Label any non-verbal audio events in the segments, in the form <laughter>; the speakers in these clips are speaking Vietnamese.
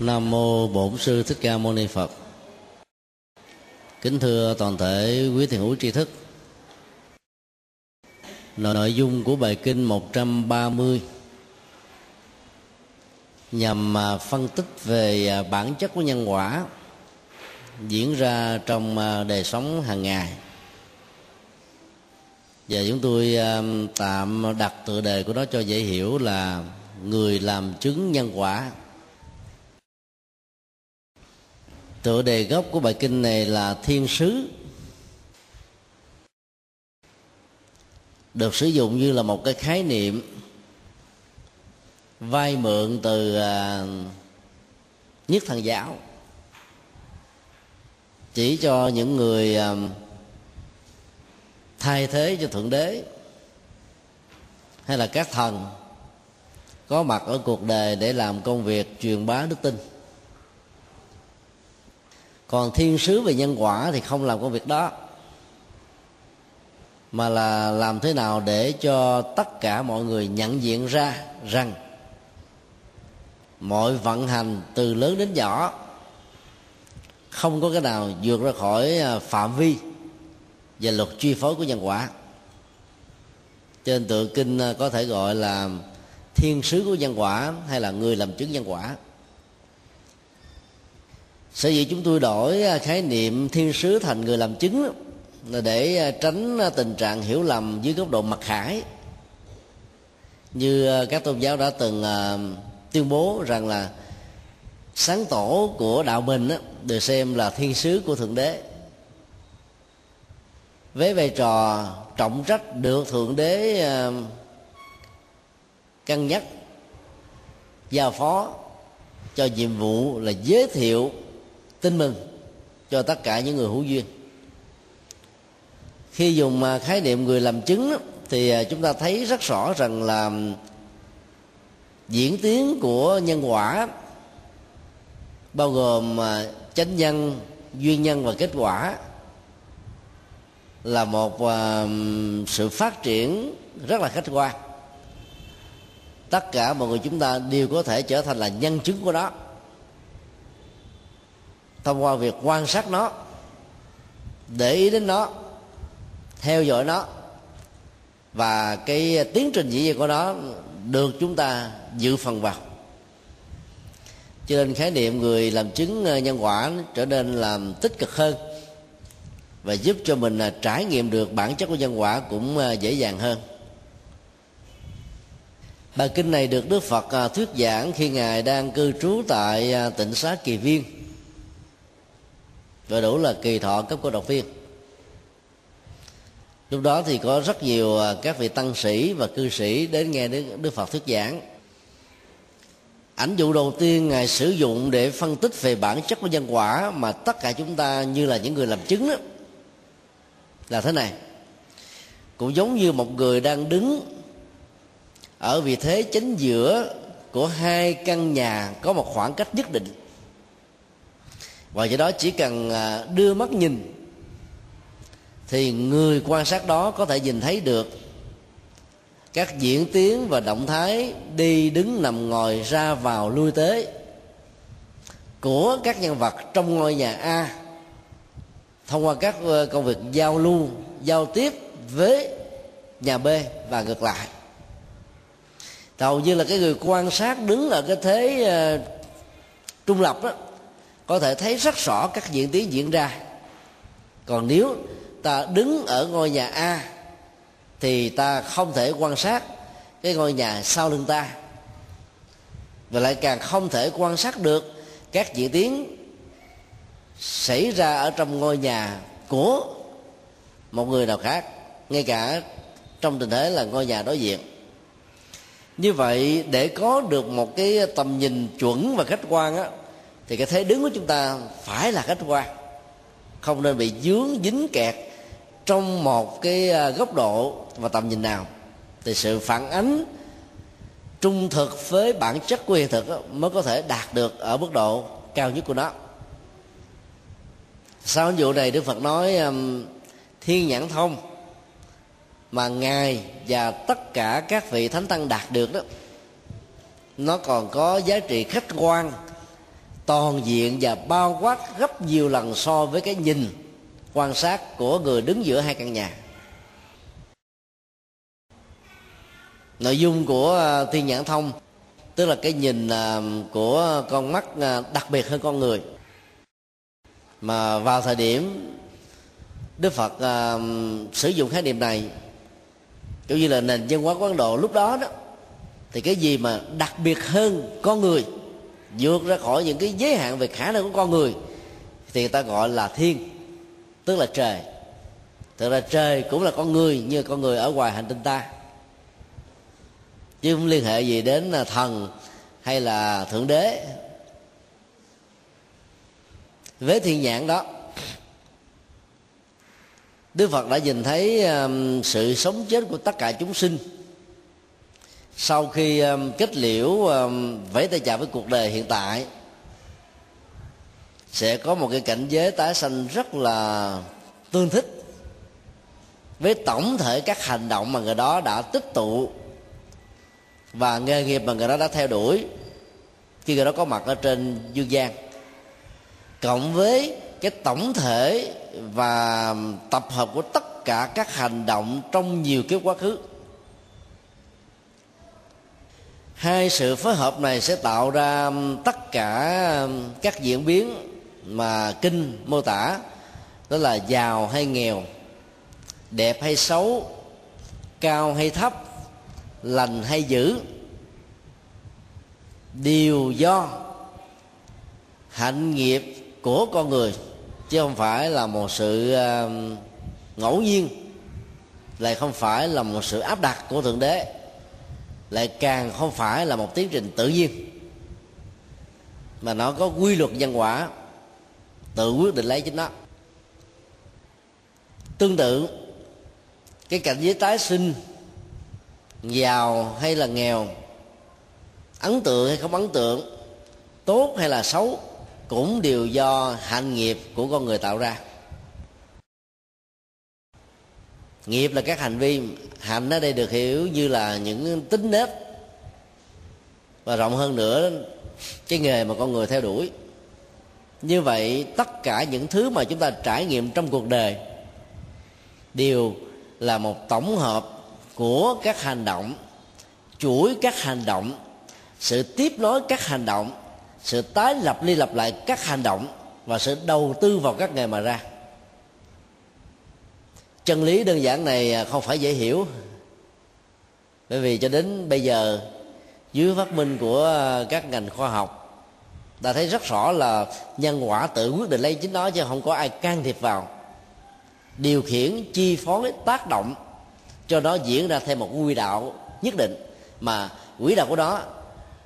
nam mô bổn sư thích ca mâu ni phật. Kính thưa toàn thể quý thiền hữu tri thức. Nội dung của bài kinh 130 nhằm phân tích về bản chất của nhân quả diễn ra trong đời sống hàng ngày. Và chúng tôi um, tạm đặt tựa đề của nó cho dễ hiểu là người làm chứng nhân quả. Tựa đề gốc của bài kinh này là thiên sứ. Được sử dụng như là một cái khái niệm vay mượn từ à, nhất thần giáo. Chỉ cho những người à, thay thế cho thượng đế hay là các thần có mặt ở cuộc đời để làm công việc truyền bá đức tin còn thiên sứ về nhân quả thì không làm công việc đó. Mà là làm thế nào để cho tất cả mọi người nhận diện ra rằng mọi vận hành từ lớn đến nhỏ không có cái nào vượt ra khỏi à, phạm vi và luật chi phối của nhân quả. Trên tựa kinh à, có thể gọi là thiên sứ của nhân quả hay là người làm chứng nhân quả sở dĩ chúng tôi đổi à, khái niệm thiên sứ thành người làm chứng là để à, tránh à, tình trạng hiểu lầm dưới góc độ mặc khải. Như các tôn giáo đã từng tuyên bố rằng là sáng tổ của đạo mình được xem là thiên sứ của thượng đế. Với vai trò trọng trách được thượng đế cân nhắc, giao phó cho nhiệm vụ là giới thiệu tin mừng cho tất cả những người hữu duyên. Khi dùng mà khái niệm người làm chứng thì à, chúng ta thấy rất rõ rằng là diễn tiến của nhân quả, bao gồm à, chánh nhân, duyên nhân và kết quả là một à, sự phát triển rất là khách quan. Tất cả mọi người chúng ta đều có thể trở thành là nhân chứng của nó thông qua việc quan sát nó, để ý đến nó, theo dõi nó, và cái tiến trình diễn nhiên của nó được chúng ta dự phần vào. Cho nên khái niệm người làm chứng ờ, nhân quả trở nên làm tích cực hơn và giúp cho mình ờ, trải nghiệm được bản chất của nhân quả cũng ờ, dễ dàng hơn. Bài kinh này được đức phật thuyết giảng khi ngài đang cư trú tại tỉnh xá kỳ viên và đủ là kỳ thọ cấp cô độc viên. Lúc đó thì có rất nhiều à, các vị tăng sĩ và cư sĩ đến nghe đức, đức phật thuyết giảng. Ảnh dụ đầu tiên ngài sử dụng để phân tích về bản chất của nhân quả mà tất cả chúng ta như là những người làm chứng đó là thế này. Cũng giống như một người đang đứng ở vị thế chính giữa của hai căn nhà có một khoảng cách nhất định và do đó chỉ cần à, đưa mắt nhìn thì người quan sát đó có thể nhìn thấy được các diễn tiến và động thái đi đứng nằm ngồi ra vào lui tới của các nhân vật trong ngôi nhà a thông qua các ờ, công việc giao lưu giao tiếp với nhà b và ngược lại. Hầu như là cái người quan sát đứng ở cái thế uh, trung lập đó có thể thấy rất rõ các diễn tiến diễn ra. Còn nếu ta đứng ở ngôi nhà a, thì ta không thể quan sát cái ngôi nhà sau lưng ta. Và lại càng không thể quan sát được các diễn tiến xảy ra ở trong ngôi nhà của một người nào khác, ngay cả trong tình thế là ngôi nhà đối diện. Như vậy, để có được một cái tầm nhìn chuẩn và khách quan á thì cái thế đứng của chúng ta phải là khách quan. Không nên bị dướng, dính kẹt trong một cái à, góc độ và tầm nhìn nào. Thì sự phản ánh trung thực với bản chất của hiện thực mới có thể đạt được ở mức độ cao nhất của nó. Sau vụ này đức phật nói um, thiên nhãn thông mà ngài và tất cả các vị thánh tăng đạt được đó, nó còn có giá trị khách quan toàn diện và bao quát gấp nhiều lần so với cái nhìn, quan sát của người đứng giữa hai căn nhà. Nội dung của à, thiên nhãn thông, tức là cái nhìn à, của con mắt à, đặc biệt hơn con người. Mà vào thời điểm đức phật sử dụng khái niệm này, kiểu như là nền văn hóa quán độ lúc đó đó, thì cái gì mà đặc biệt hơn con người vượt ra khỏi những cái giới hạn về khả năng của con người, thì người ta gọi là thiên, tức là trời. Thực ra trời cũng là con người, như con người ở ngoài hành tinh ta. Chứ không liên hệ gì đến à, thần hay là thượng đế. Với thiên nhãn đó, đức phật đã nhìn thấy à, sự sống chết của tất cả chúng sinh sau khi um, kết liễu um, vẫy tay chào với cuộc đời hiện tại sẽ có một cái cảnh giới tái sanh rất là tương thích với tổng thể các hành động mà người đó đã tích tụ và nghề nghiệp mà người đó đã theo đuổi khi người đó có mặt ở trên dương gian. Cộng với cái tổng thể và tập hợp của tất cả các hành động trong nhiều kiếp quá khứ hai sự phối hợp này sẽ tạo ra um, tất cả um, các diễn biến mà kinh mô tả. Đó là giàu hay nghèo, đẹp hay xấu, cao hay thấp, lành hay dữ. Đều do hạnh nghiệp của con người, chứ không phải là một sự um, ngẫu nhiên, lại không phải là một sự áp đặt của thượng đế lại càng không phải là một tiến trình tự nhiên, mà nó có quy luật nhân quả tự quyết định lấy chính nó. Tương tự, cái cảnh giới tái sinh, giàu hay là nghèo, ấn tượng hay không ấn tượng, tốt hay là xấu, cũng đều do hạnh nghiệp của con người tạo ra. Nghiệp là các hành vi hạnh ở đây được hiểu như là những tính nết. Và rộng hơn nữa, cái nghề mà con người theo đuổi. Như vậy, tất cả những thứ mà chúng ta trải nghiệm trong cuộc đời đều là một tổng hợp của các hành động, chuỗi các hành động, sự tiếp nối các hành động, sự tái lập, ly lập lại các hành động và sự đầu tư vào các nghề mà ra chân lý đơn giản này à, không phải dễ hiểu. Bởi vì cho đến bây giờ, dưới phát minh của à, các ngành khoa học ta thấy rất rõ là nhân quả tự quyết định lấy chính nó chứ không có ai can thiệp vào. Điều khiển, chi phối, tác động, cho nó diễn ra theo một quy đạo nhất định. Mà quỹ đạo của nó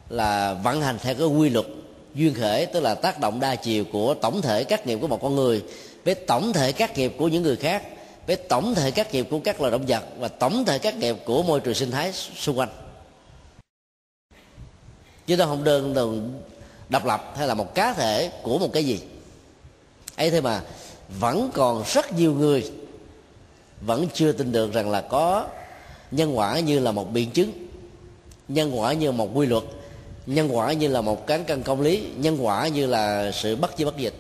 là vận hành theo cái quy luật duyên khởi, tức là tác động đa chiều của tổng thể các nghiệp của một con người với tổng thể các nghiệp của những người khác với tổng thể các nghiệp của các loài động vật và tổng thể các nghiệp của môi trường sinh thái xung quanh. Chứ nó không đơn thuần độc lập hay là một cá thể của một cái gì. Ấy thế mà vẫn còn rất nhiều người vẫn chưa tin được rằng là có nhân quả như là một biện chứng, nhân quả như một quy luật, nhân quả như là một cán cân công lý, nhân quả như là sự bất chi bất dịch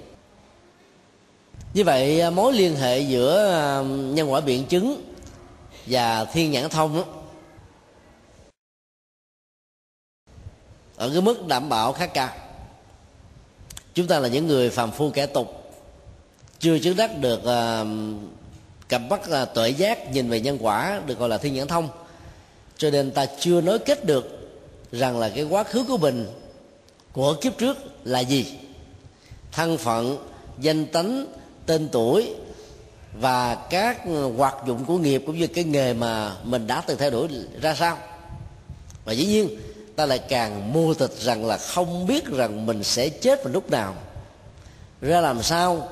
như vậy à, mối liên hệ giữa à, nhân quả biện chứng và thiên nhãn thông đó, ở cái mức đảm bảo khá cao. Chúng ta là những người phàm phu kẻ tục chưa chứng đắc được uh, cặp mắt uh, tuệ giác nhìn về nhân quả được gọi là thiên nhãn thông. Cho nên ta chưa nối kết được rằng là cái quá khứ của mình của kiếp trước là gì. Thân phận danh tánh tên tuổi và các hoạt dụng của nghiệp cũng như cái nghề mà mình đã từng theo đuổi ra sao. Và dĩ nhiên, ta lại càng mô tịch rằng là không biết rằng mình sẽ chết vào lúc nào. Ra làm sao,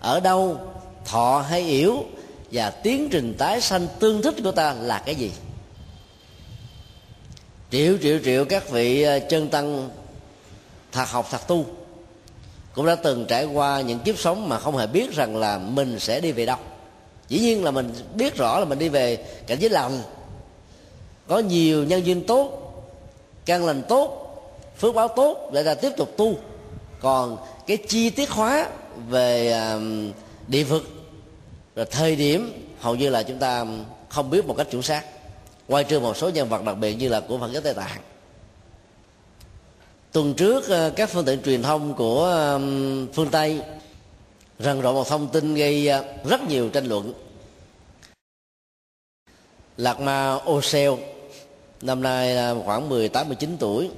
ở đâu, thọ hay yếu, và tiến trình tái sanh tương thích của ta là cái gì? Triệu triệu triệu các vị ờ, chân tăng, thật học, thật tu cũng đã từng trải qua những kiếp sống mà không hề biết rằng là mình sẽ đi về đâu. Dĩ nhiên là mình biết rõ là mình đi về cảnh giới lành. Có nhiều nhân duyên tốt căn lành tốt, phước báo tốt để ta tiếp tục tu. Còn cái chi tiết hóa về địa vực, rồi thời điểm, hầu như là chúng ta không biết một cách chuẩn xác. Ngoài trừ một số nhân vật đặc biệt như là của phật giáo tây tạng tuần trước ờ, các phương tiện truyền thông của phương tây rần rộ một thông tin gây ờ, rất nhiều tranh luận. Lạc ma osel năm nay là khoảng 18 19 tuổi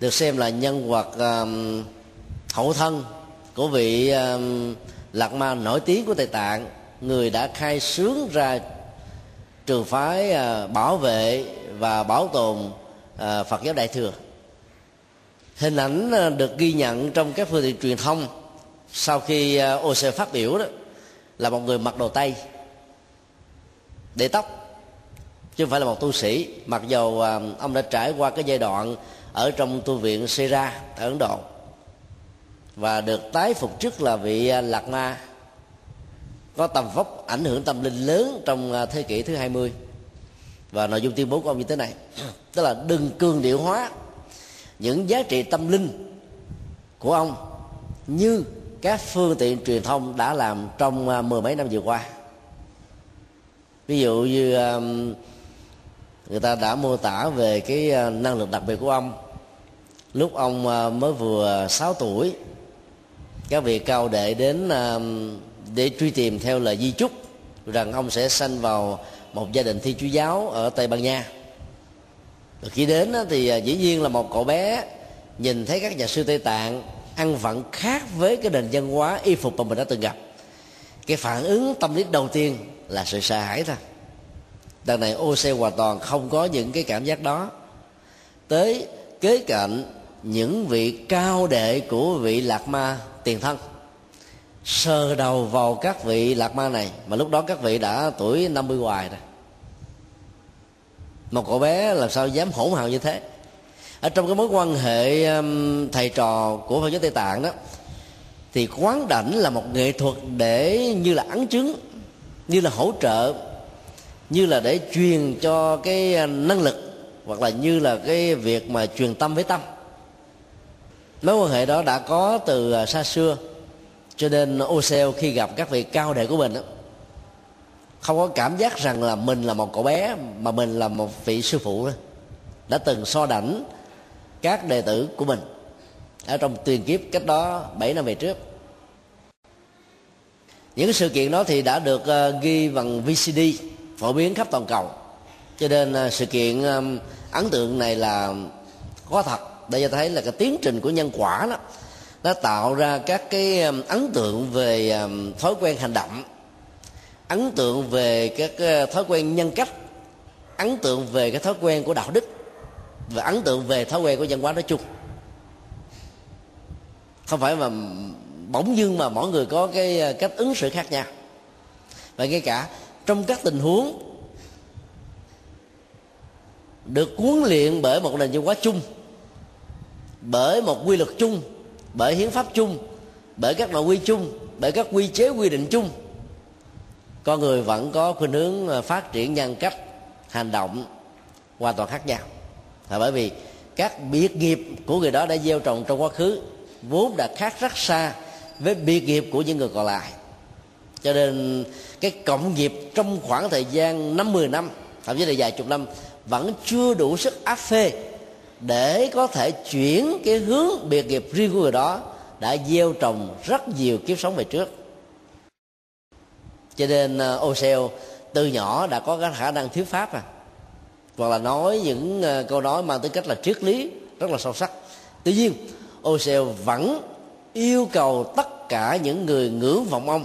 được xem là nhân vật um, hậu thân của vị um, lạc ma nổi tiếng của tây tạng người đã khai sướng ra trường phái uh, bảo vệ và bảo tồn Ờ, phật giáo đại thừa. Hình ảnh ờ, được ghi nhận trong các phương tiện truyền thông sau khi ờ, OC phát biểu đó là một người mặc đồ tây, để tóc, chứ không phải là một tu sĩ. Mặc dầu ông đã trải qua cái giai đoạn ở trong tu viện Sera ở Ấn Độ và được tái phục chức là vị lạt Lạc Ma, có tầm vóc ảnh hưởng tâm linh lớn trong thế kỷ thứ 20 và nội dung tuyên bố của ông như thế này. Tức là đừng cương điệu hóa những giá trị tâm linh của ông như các phương tiện truyền thông đã làm trong à, mười mấy năm vừa qua. Ví dụ như người ta đã mô tả về cái à, năng lực đặc biệt của ông. Lúc ông à, mới vừa 6 tuổi, các vị cao đệ đến để truy tìm theo lời di chúc rằng ông sẽ sanh vào một gia đình thi chúa giáo ở tây ban nha. Rồi khi đến thì à, dĩ nhiên là một cậu bé nhìn thấy các nhà sư tây tạng ăn vận khác với cái nền văn hóa y phục mà mình đã từng gặp. Cái phản ứng tâm lý đầu tiên là sự sợ hãi thôi. Đằng này ô xe hoàn toàn không có những cái cảm giác đó. Tới kế cạnh những vị cao đệ của vị lạc ma tiền thân sờ đầu vào các vị lạc ma này, mà lúc đó các vị đã tuổi 50 hoài rồi. Một cậu bé làm sao dám hỗn hào như thế? Ở trong cái mối quan hệ um, thầy trò của phật giáo tây tạng đó, thì quán đảnh là một nghệ thuật để như là ấn chứng như là hỗ trợ, như là để truyền cho cái uh, năng lực, hoặc là như là cái việc mà truyền tâm với tâm. Mối quan hệ đó đã có từ uh, xa xưa cho nên Oseo khi gặp các vị cao đệ của mình đó, không có cảm giác rằng là mình là một cậu bé mà mình là một vị sư phụ đó. đã từng so đảnh các đệ tử của mình ở trong tiền kiếp cách đó 7 năm về trước. Những sự kiện đó thì đã được ờ, ghi bằng VCD phổ biến khắp toàn cầu. Cho nên ờ, sự kiện ấn tượng này là có thật. Để cho thấy là cái tiến trình của nhân quả đó đã tạo ra các cái um, ấn tượng về um, thói quen hành động, ấn tượng về các uh, thói quen nhân cách, ấn tượng về cái thói quen của đạo đức và ấn tượng về thói quen của văn hóa nói chung. Không phải mà bỗng dưng mà mỗi người có cái uh, cách ứng xử khác nhau. Và ngay cả trong các tình huống được huấn luyện bởi một nền văn hóa chung, bởi một quy luật chung bởi hiến pháp chung, bởi các nội quy chung, bởi các quy chế quy định chung. Con người vẫn có khuynh hướng ờ, phát triển nhân cách, hành động hoàn toàn khác nhau. Là bởi vì các biệt nghiệp của người đó đã gieo trồng trong quá khứ, vốn đã khác rất xa với biệt nghiệp của những người còn lại. Cho nên cái cộng nghiệp trong khoảng thời gian năm 10 năm, thậm chí là vài chục năm, vẫn chưa đủ sức áp phê để có thể chuyển cái hướng biệt nghiệp riêng của người đó đã gieo trồng rất nhiều kiếp sống về trước. Cho nên uh, từ nhỏ đã có cái khả năng thuyết pháp à. Hoặc là nói những ờ, câu nói mang tính cách là triết lý rất là sâu sắc. Tuy nhiên Oseo vẫn yêu cầu tất cả những người ngưỡng vọng ông.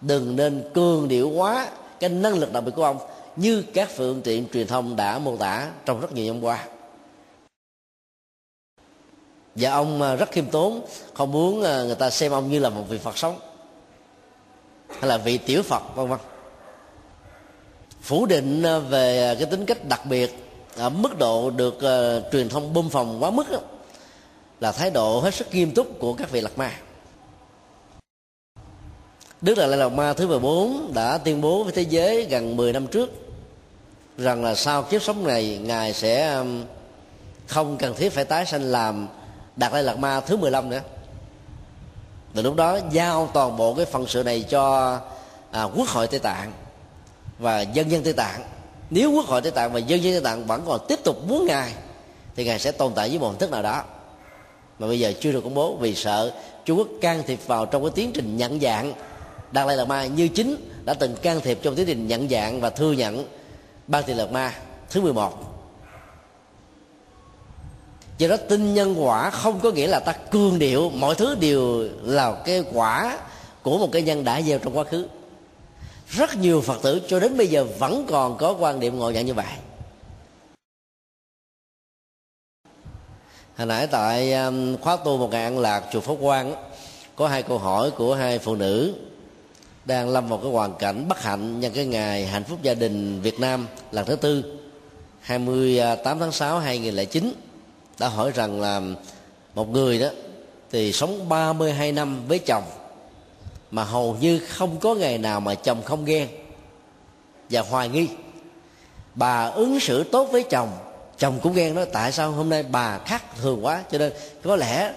Đừng nên cường điệu quá cái năng lực đặc biệt của ông như các phương tiện truyền thông đã mô tả trong rất nhiều năm qua và ông à, rất khiêm tốn không muốn à, người ta xem ông như là một vị phật sống hay là vị tiểu phật vân vân. Phủ định à, về cái tính cách đặc biệt ở mức độ được uh, truyền thông bơm phòng quá mức đó, là thái độ hết sức nghiêm túc của các vị lạc ma. Đức Đại Lai Lạt Ma thứ 14 đã tuyên bố với thế giới gần 10 năm trước rằng là sau kiếp sống này ngài sẽ không cần thiết phải tái sanh làm đạt lai lạt ma thứ 15 nữa. Từ lúc đó giao toàn bộ cái phần sự này cho à, quốc hội tây tạng và dân dân tây tạng. Nếu quốc hội tây tạng và dân dân tây tạng vẫn còn tiếp tục muốn ngài thì ngài sẽ tồn tại với một hình thức nào đó. Mà bây giờ chưa được công bố vì sợ Trung Quốc can thiệp vào trong cái tiến trình nhận dạng. Đạt Lai Lạt Ma như chính đã từng can thiệp trong tiến trình nhận dạng và thừa nhận Ban Tỳ Lạt Ma thứ 11 do đó tin nhân quả không có nghĩa là ta cương điệu. Mọi thứ đều là cái quả của một cái nhân đã gieo trong quá khứ. Rất nhiều phật tử cho đến bây giờ vẫn còn có quan điểm ngộ nhận như vậy. Hồi nãy tại um, khóa tu một ngày ăn lạc chùa Pháp Quang có hai câu hỏi của hai phụ nữ đang lâm vào cái hoàn cảnh bất hạnh nhân cái ngày hạnh phúc gia đình Việt Nam lần thứ tư 28 à, tháng 6 2009 đã hỏi rằng là một người đó thì sống 32 năm với chồng mà hầu như không có ngày nào mà chồng không ghen và hoài nghi. Bà ứng xử tốt với chồng chồng cũng ghen đó tại sao hôm nay bà khác thường quá? Cho nên có lẽ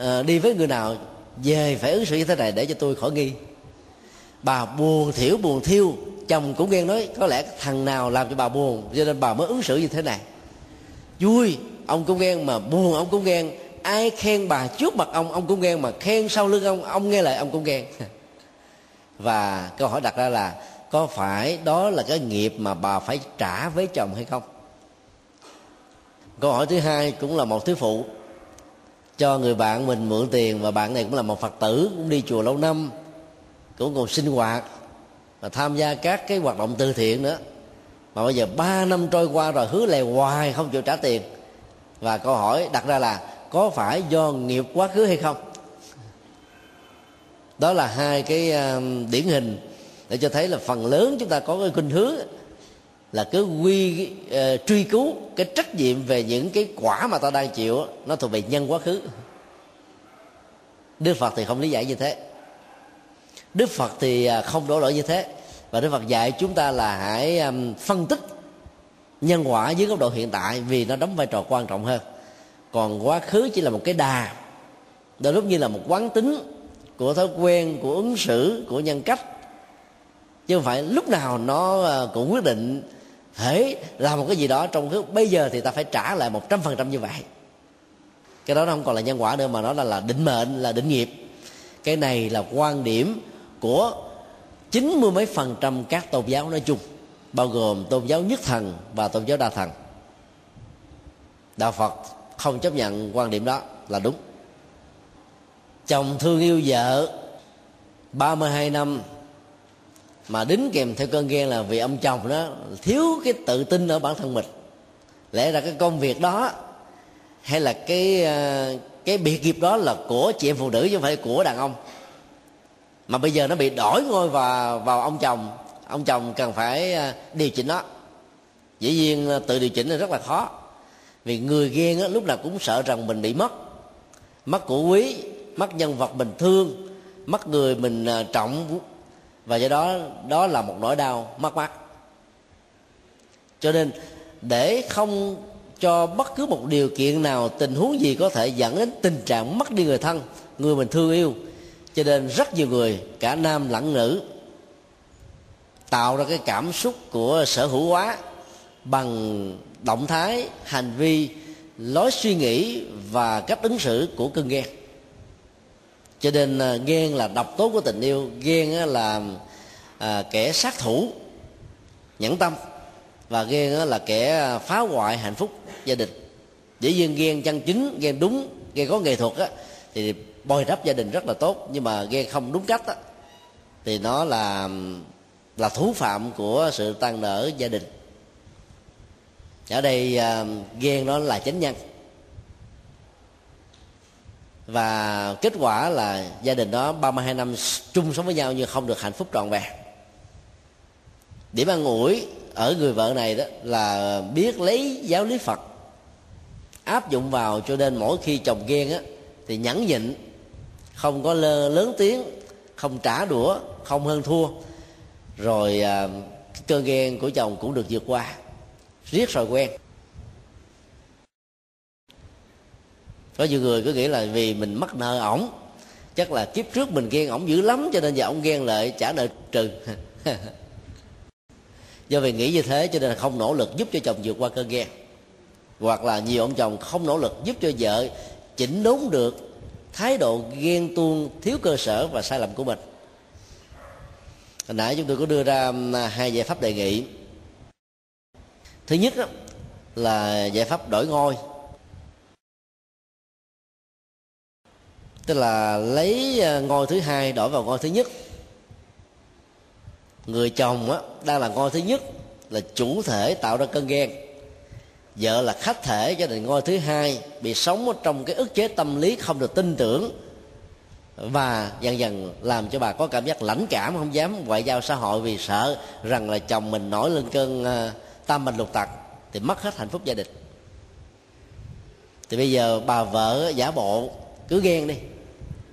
uh, đi với người nào về phải ứng xử như thế này để cho tôi khỏi nghi. Bà buồn thiểu buồn thiêu chồng cũng ghen nói có lẽ thằng nào làm cho bà buồn cho nên bà mới ứng xử như thế này. Vui ông cũng ghen mà, buồn ông cũng ghen. Ai khen bà trước mặt ông ông cũng ghen mà. Khen sau lưng ông ông nghe lại ông cũng ghen. <laughs> Và câu hỏi đặt ra là, có phải đó là cái nghiệp mà bà phải trả với chồng hay không? Câu hỏi thứ hai cũng là một thứ phụ. Cho người bạn mình mượn tiền và bạn này cũng là một phật tử, cũng đi chùa lâu năm, cũng còn sinh hoạt và tham gia các cái hoạt động từ thiện nữa. Mà bây giờ ba năm trôi qua rồi, hứa lèo hoài không chịu trả tiền và câu hỏi đặt ra là có phải do nghiệp quá khứ hay không? Đó là hai cái um, điển hình để cho thấy là phần lớn chúng ta có cái khuynh hướng là cứ quy uh, truy cứu cái trách nhiệm về những cái quả mà ta đang chịu nó thuộc về nhân quá khứ. Đức phật thì không lý giải như thế. Đức phật thì à, không đổ lỗi như thế. Và đức phật dạy chúng ta là hãy um, phân tích nhân quả dưới góc độ hiện tại vì nó đóng vai trò quan trọng hơn. Còn quá khứ chỉ là một cái đà. Đôi lúc như là một quán tính của thói quen, của ứng xử, của nhân cách. Chứ không phải lúc nào nó ờ, cũng quyết định hễ làm một cái gì đó trong lúc bây giờ thì ta phải trả lại một trăm phần trăm như vậy. Cái đó nó không còn là nhân quả nữa mà nó là là định mệnh, là định nghiệp. Cái này là quan điểm của chín mươi mấy phần trăm các tôn giáo nói chung bao gồm tôn giáo nhất thần và tôn giáo đa thần. Đạo phật không chấp nhận quan điểm đó là đúng. Chồng thương yêu vợ 32 năm mà đính kèm theo cơn ghen là vì ông chồng đó thiếu cái tự tin ở bản thân mình. Lẽ ra cái công việc đó hay là cái ờ, cái biệt nghiệp đó là của chị em phụ nữ chứ không phải của đàn ông. Mà bây giờ nó bị đổi ngôi vào vào ông chồng ông chồng cần phải à, điều chỉnh nó. Dĩ nhiên à, tự điều chỉnh là rất là khó. Vì người ghen á, lúc nào cũng sợ rằng mình bị mất. Mất của quý mất nhân vật mình thương mất người mình à, trọng. Và do đó đó là một nỗi đau mất mát. Cho nên để không cho bất cứ một điều kiện nào tình huống gì có thể dẫn đến tình trạng mất đi người thân người mình thương yêu. Cho nên rất nhiều người cả nam lẫn nữ tạo ra cái cảm xúc của sở hữu hóa bằng động thái hành vi lối suy nghĩ và cách ứng xử của cơn ghen. Cho nên à, ghen là độc tố của tình yêu ghen là à, kẻ sát thủ nhẫn tâm và ghen là kẻ phá hoại hạnh phúc gia đình. Dĩ nhiên ghen chân chính ghen đúng ghen có nghệ thuật á, thì bồi đắp gia đình rất là tốt nhưng mà ghen không đúng cách á, thì nó là là thú phạm của sự tan nở gia đình. Ở đây à, ghen đó là chánh nhân. Và kết quả là gia đình đó 32 năm chung sống với nhau nhưng không được hạnh phúc trọn vẹn. Điểm ăn ủi ở người vợ này đó là biết lấy giáo lý Phật áp dụng vào cho nên mỗi khi chồng ghen á thì nhẫn nhịn không có lơ, lớn tiếng không trả đũa không hơn thua rồi à, cơn ghen của chồng cũng được vượt qua. Riết rồi quen. Có nhiều người cứ nghĩ là vì mình mắc nợ ổng chắc là kiếp trước mình ghen ổng dữ lắm cho nên giờ ổng ghen lại trả nợ trừ. <laughs> Do vì nghĩ như thế cho nên là không nỗ lực giúp cho chồng vượt qua cơn ghen. Hoặc là nhiều ông chồng không nỗ lực giúp cho vợ chỉnh đốn được thái độ ghen tuông thiếu cơ sở và sai lầm của mình hồi nãy chúng tôi có đưa ra um, hai giải pháp đề nghị. Thứ nhất là giải pháp đổi ngôi. Tức là lấy ờ, ngôi thứ hai đổi vào ngôi thứ nhất. Người chồng á, đang là ngôi thứ nhất là chủ thể tạo ra cơn ghen. Vợ là khách thể cho nên ngôi thứ hai bị sống ở trong cái ức chế tâm lý không được tin tưởng và dần dần làm cho bà có cảm giác lãnh cảm, không dám ngoại giao xã hội vì sợ rằng là chồng mình nổi lên cơn ờ, tam bệnh lục tặc thì mất hết hạnh phúc gia đình. Thì bây giờ bà vợ giả bộ cứ ghen đi,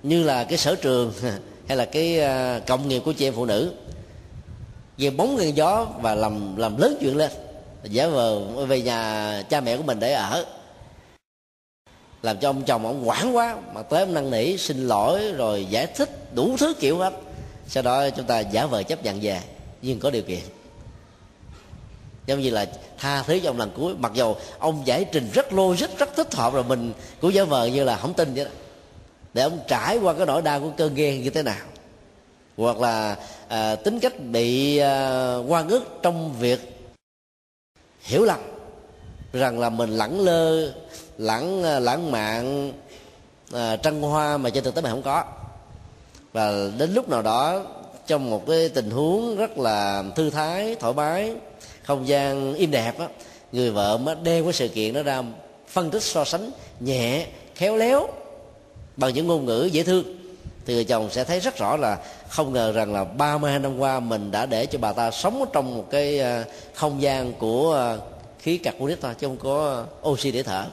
như là cái sở trường <laughs> hay là cái ờ, cộng nghiệp của chị em phụ nữ. Về bóng ghen gió và làm làm lớn chuyện lên. Giả vờ về nhà cha mẹ của mình để ở làm cho ông chồng ông quản quá mà tới ông năn nỉ xin lỗi rồi giải thích đủ thứ kiểu hết. Sau đó chúng ta giả vờ chấp nhận về nhưng có điều kiện. Giống như là tha thứ cho ông lần cuối mặc dù ông giải trình rất logic rất thích hợp rồi mình cũng giả vờ như là không tin vậy đó. Để ông trải qua cái nỗi đau của cơn ghen như thế nào. Hoặc là à, tính cách bị à, quan ức trong việc hiểu lầm rằng là mình lẳng lơ lãng à, lãng mạn à, trăng hoa mà trên thực tế mình không có. Và đến lúc nào đó trong một cái tình huống rất là thư thái thoải mái không gian im đẹp á người vợ mới đem cái sự kiện đó ra phân tích so sánh nhẹ khéo léo bằng những ngôn ngữ dễ thương. Thì người chồng sẽ thấy rất rõ là không ngờ rằng là 32 năm qua mình đã để cho bà ta sống trong một cái à, không gian của à, khí carbonic thôi chứ không có oxy để thở.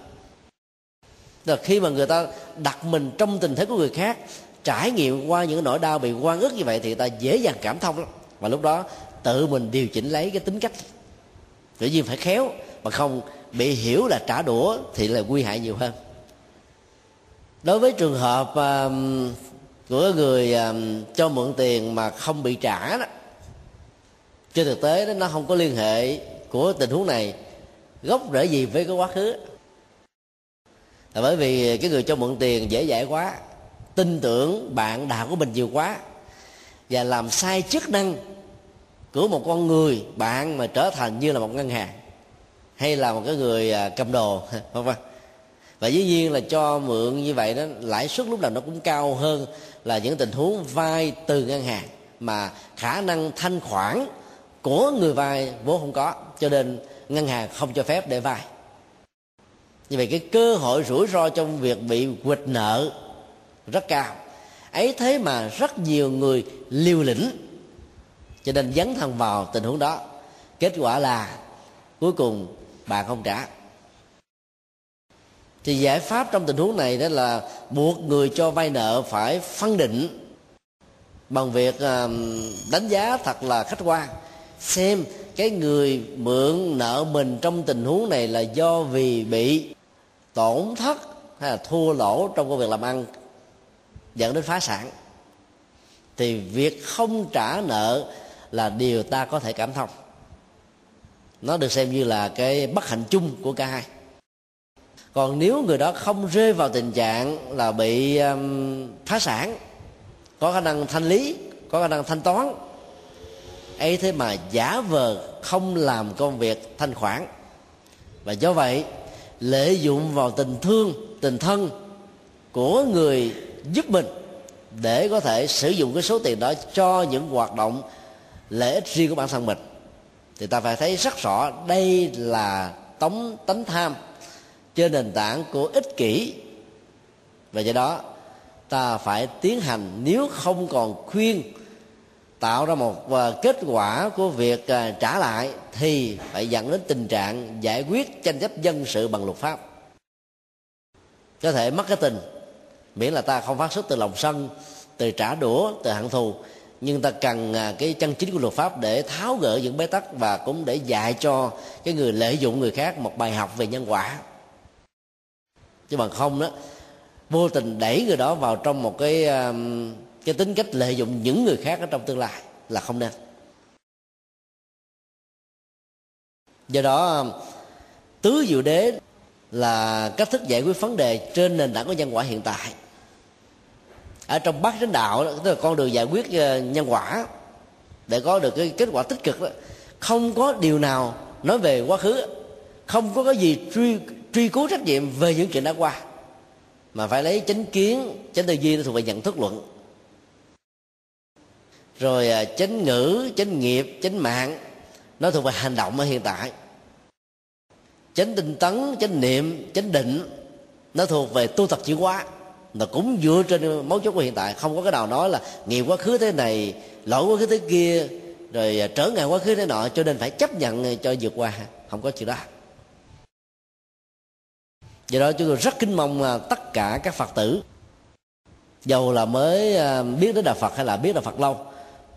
Là khi mà người ta đặt mình trong tình thế của người khác trải nghiệm qua những nỗi đau bị quan ức như vậy thì ta dễ dàng cảm thông lắm. Và lúc đó tự mình điều chỉnh lấy cái tính cách. Tự nhiên phải khéo mà không bị hiểu là trả đũa thì là nguy hại nhiều hơn. Đối với trường hợp uh, của người uh, cho mượn tiền mà không bị trả đó trên thực tế đó nó không có liên hệ của tình huống này gốc rễ gì với cái quá khứ. Là bởi vì cái người cho mượn tiền dễ dãi quá, tin tưởng bạn đạo của mình nhiều quá, và làm sai chức năng của một con người bạn mà trở thành như là một ngân hàng, hay là một cái người à, cầm đồ <laughs> không không và dĩ nhiên là cho mượn như vậy đó, lãi suất lúc nào nó cũng cao hơn là những tình huống vay từ ngân hàng, mà khả năng thanh khoản của người vay vốn không có. Cho nên ngân hàng không cho phép để vay. Như vậy cái cơ hội rủi ro trong việc bị quỵt nợ rất cao. Ấy thế mà rất nhiều người liều lĩnh cho nên dấn thân vào tình huống đó. Kết quả là cuối cùng bạn không trả. Thì giải pháp trong tình huống này đó là buộc người cho vay nợ phải phân định bằng việc à, đánh giá thật là khách quan, xem cái người mượn nợ mình trong tình huống này là do vì bị tổn thất hay là thua lỗ trong công việc làm ăn dẫn đến phá sản. Thì việc không trả nợ là điều ta có thể cảm thông. Nó được xem như là cái bất hạnh chung của cả hai. Còn nếu người đó không rơi vào tình trạng là bị um, phá sản có khả năng thanh lý có khả năng thanh toán ấy thế mà giả vờ không làm công việc thanh khoản. Và do vậy lợi dụng vào tình thương, tình thân của người giúp mình để có thể sử dụng cái số tiền đó cho những hoạt động lợi ích riêng của bản thân mình. Thì ta phải thấy rất rõ đây là tống tánh tham trên nền tảng của ích kỷ. Và do đó, ta phải tiến hành nếu không còn khuyên tạo ra một ờ, kết quả của việc ờ, trả lại thì phải dẫn đến tình trạng giải quyết tranh chấp dân sự bằng luật pháp. Có thể mất cái tình, miễn là ta không phát xuất từ lòng sân, từ trả đũa, từ hận thù, nhưng ta cần ờ, cái chân chính của luật pháp để tháo gỡ những bế tắc và cũng để dạy cho cái người lợi dụng người khác một bài học về nhân quả. Chứ bằng không đó, vô tình đẩy người đó vào trong một cái cái tính cách lợi dụng những người khác ở trong tương lai là không nên. Do đó tứ diệu đế là cách thức giải quyết vấn đề trên nền tảng của nhân quả hiện tại. Ở trong bát chánh đạo đó, tức là con đường giải quyết ờ, nhân quả để có được cái kết quả tích cực đó không có điều nào nói về quá khứ không có cái gì truy truy cứu trách nhiệm về những chuyện đã qua mà phải lấy chánh kiến chánh tư duy nó thuộc về nhận thức luận rồi à, chánh ngữ, chánh nghiệp, chánh mạng, nó thuộc về hành động ở hiện tại. Chánh tinh tấn, chánh niệm, chánh định, nó thuộc về tu tập chuyển hóa. Nó cũng dựa trên mấu chốt của hiện tại, không có cái nào nói là nghiệp quá khứ thế này, lỗi quá khứ thế kia, rồi à, trở ngại quá khứ thế nọ, cho nên phải chấp nhận cho vượt qua. Không có chuyện đó. Do đó chúng tôi rất kính mong à, tất cả các phật tử, dầu là mới biết đến đạo phật hay là biết đạo phật lâu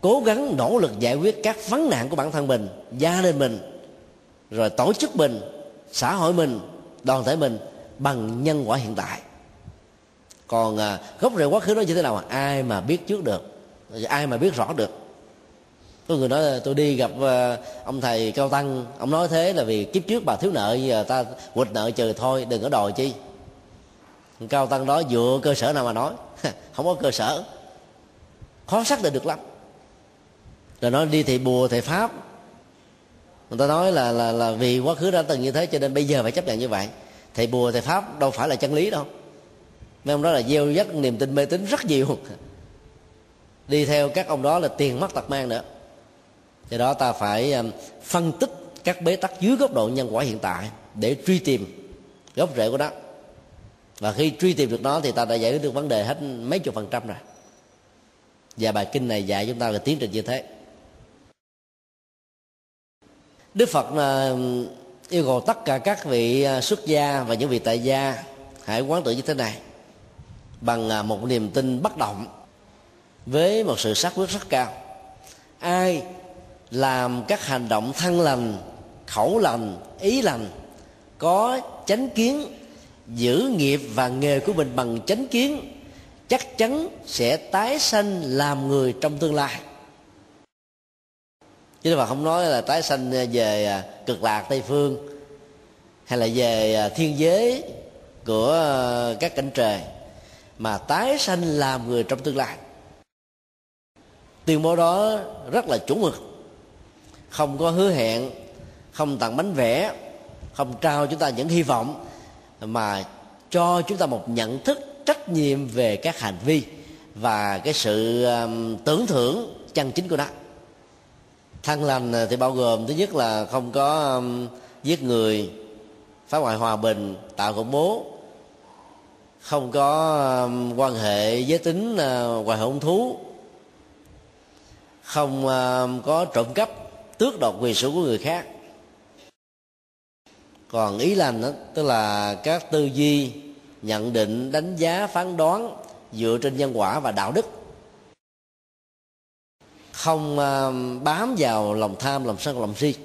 cố gắng nỗ lực giải quyết các vấn nạn của bản thân mình gia đình mình rồi tổ chức mình xã hội mình đoàn thể mình bằng nhân quả hiện tại. Còn à, gốc rễ quá khứ nó như thế nào? Mà ai mà biết trước được? Ai mà biết rõ được? Có người nói là tôi đi gặp à, ông thầy cao tăng ông nói thế là vì kiếp trước bà thiếu nợ giờ ta quỵt nợ trừ thôi đừng có đòi chi. Cao tăng đó dựa cơ sở nào mà nói? <laughs> Không có cơ sở. Khó xác định được lắm rồi nói đi thị bùa thầy pháp. Người ta nói là là là vì quá khứ đã từng như thế cho nên bây giờ phải chấp nhận như vậy. Thầy bùa thầy pháp đâu phải là chân lý đâu. Mấy ông đó là gieo dắt niềm tin mê tín rất nhiều. Đi theo các ông đó là tiền mất tật mang nữa. Do đó ta phải um, phân tích các bế tắc dưới góc độ nhân quả hiện tại để truy tìm gốc rễ của nó. Và khi truy tìm được nó thì ta đã giải quyết được vấn đề hết mấy chục phần trăm rồi. Và bài kinh này dạy chúng ta là tiến trình như thế đức phật à, yêu cầu tất cả các vị à, xuất gia và những vị tại gia hãy quán tự như thế này. Bằng à, một niềm tin bất động với một sự xác quyết rất cao. Ai làm các hành động thân lành, khẩu lành, ý lành, có chánh kiến, giữ nghiệp và nghề của mình bằng chánh kiến, chắc chắn sẽ tái sanh làm người trong tương lai chứ mà không nói là tái sanh à, về à, cực lạc tây phương, hay là về à, thiên giới của các cảnh trời, mà tái sanh làm người trong tương lai. Tuyên bố đó rất là chuẩn mực. Không có hứa hẹn, không tặng bánh vẽ, không trao chúng ta những hy vọng, mà cho chúng ta một nhận thức trách nhiệm về các hành vi và cái sự tưởng thưởng chân chính của nó thân lành ờ, thì bao gồm thứ nhất là không có um, giết người phá hoại hòa bình tạo khủng bố không có um, quan hệ giới tính uh, hoài hôn thú không có trộm cắp tước đoạt quyền sở của người khác. Còn ý lành đó, tức là các tư duy nhận định đánh giá phán đoán dựa trên nhân quả và đạo đức không ờ, bám vào lòng tham, lòng sân, lòng si.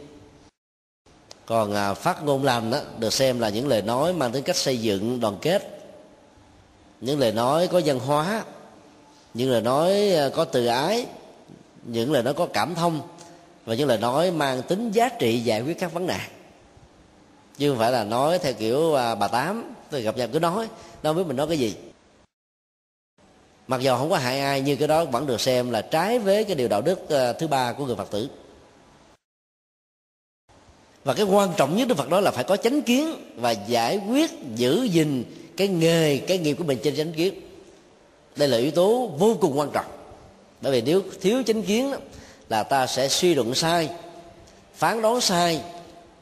Còn ờ, phát ngôn làm đó được xem là những lời nói mang tính cách xây dựng, đoàn kết. Những lời nói có văn hóa, những lời nói ờ, có từ ái, những lời nói có cảm thông, và những lời nói mang tính giá trị giải quyết các vấn nạn chứ không phải là nói theo kiểu bà tám, tôi gặp nhau cứ nói đâu biết mình nói cái gì? Mặc dù không có hại ai nhưng cái đó vẫn được xem là trái với cái điều đạo đức ờ, thứ ba của người phật tử. Và cái quan trọng nhất đức phật đó là phải có chánh kiến và giải quyết giữ gìn cái nghề cái nghiệp của mình trên chánh kiến. Đây là yếu tố vô cùng quan trọng. Bởi vì nếu thiếu chánh kiến đó, là ta sẽ suy luận sai phán đoán sai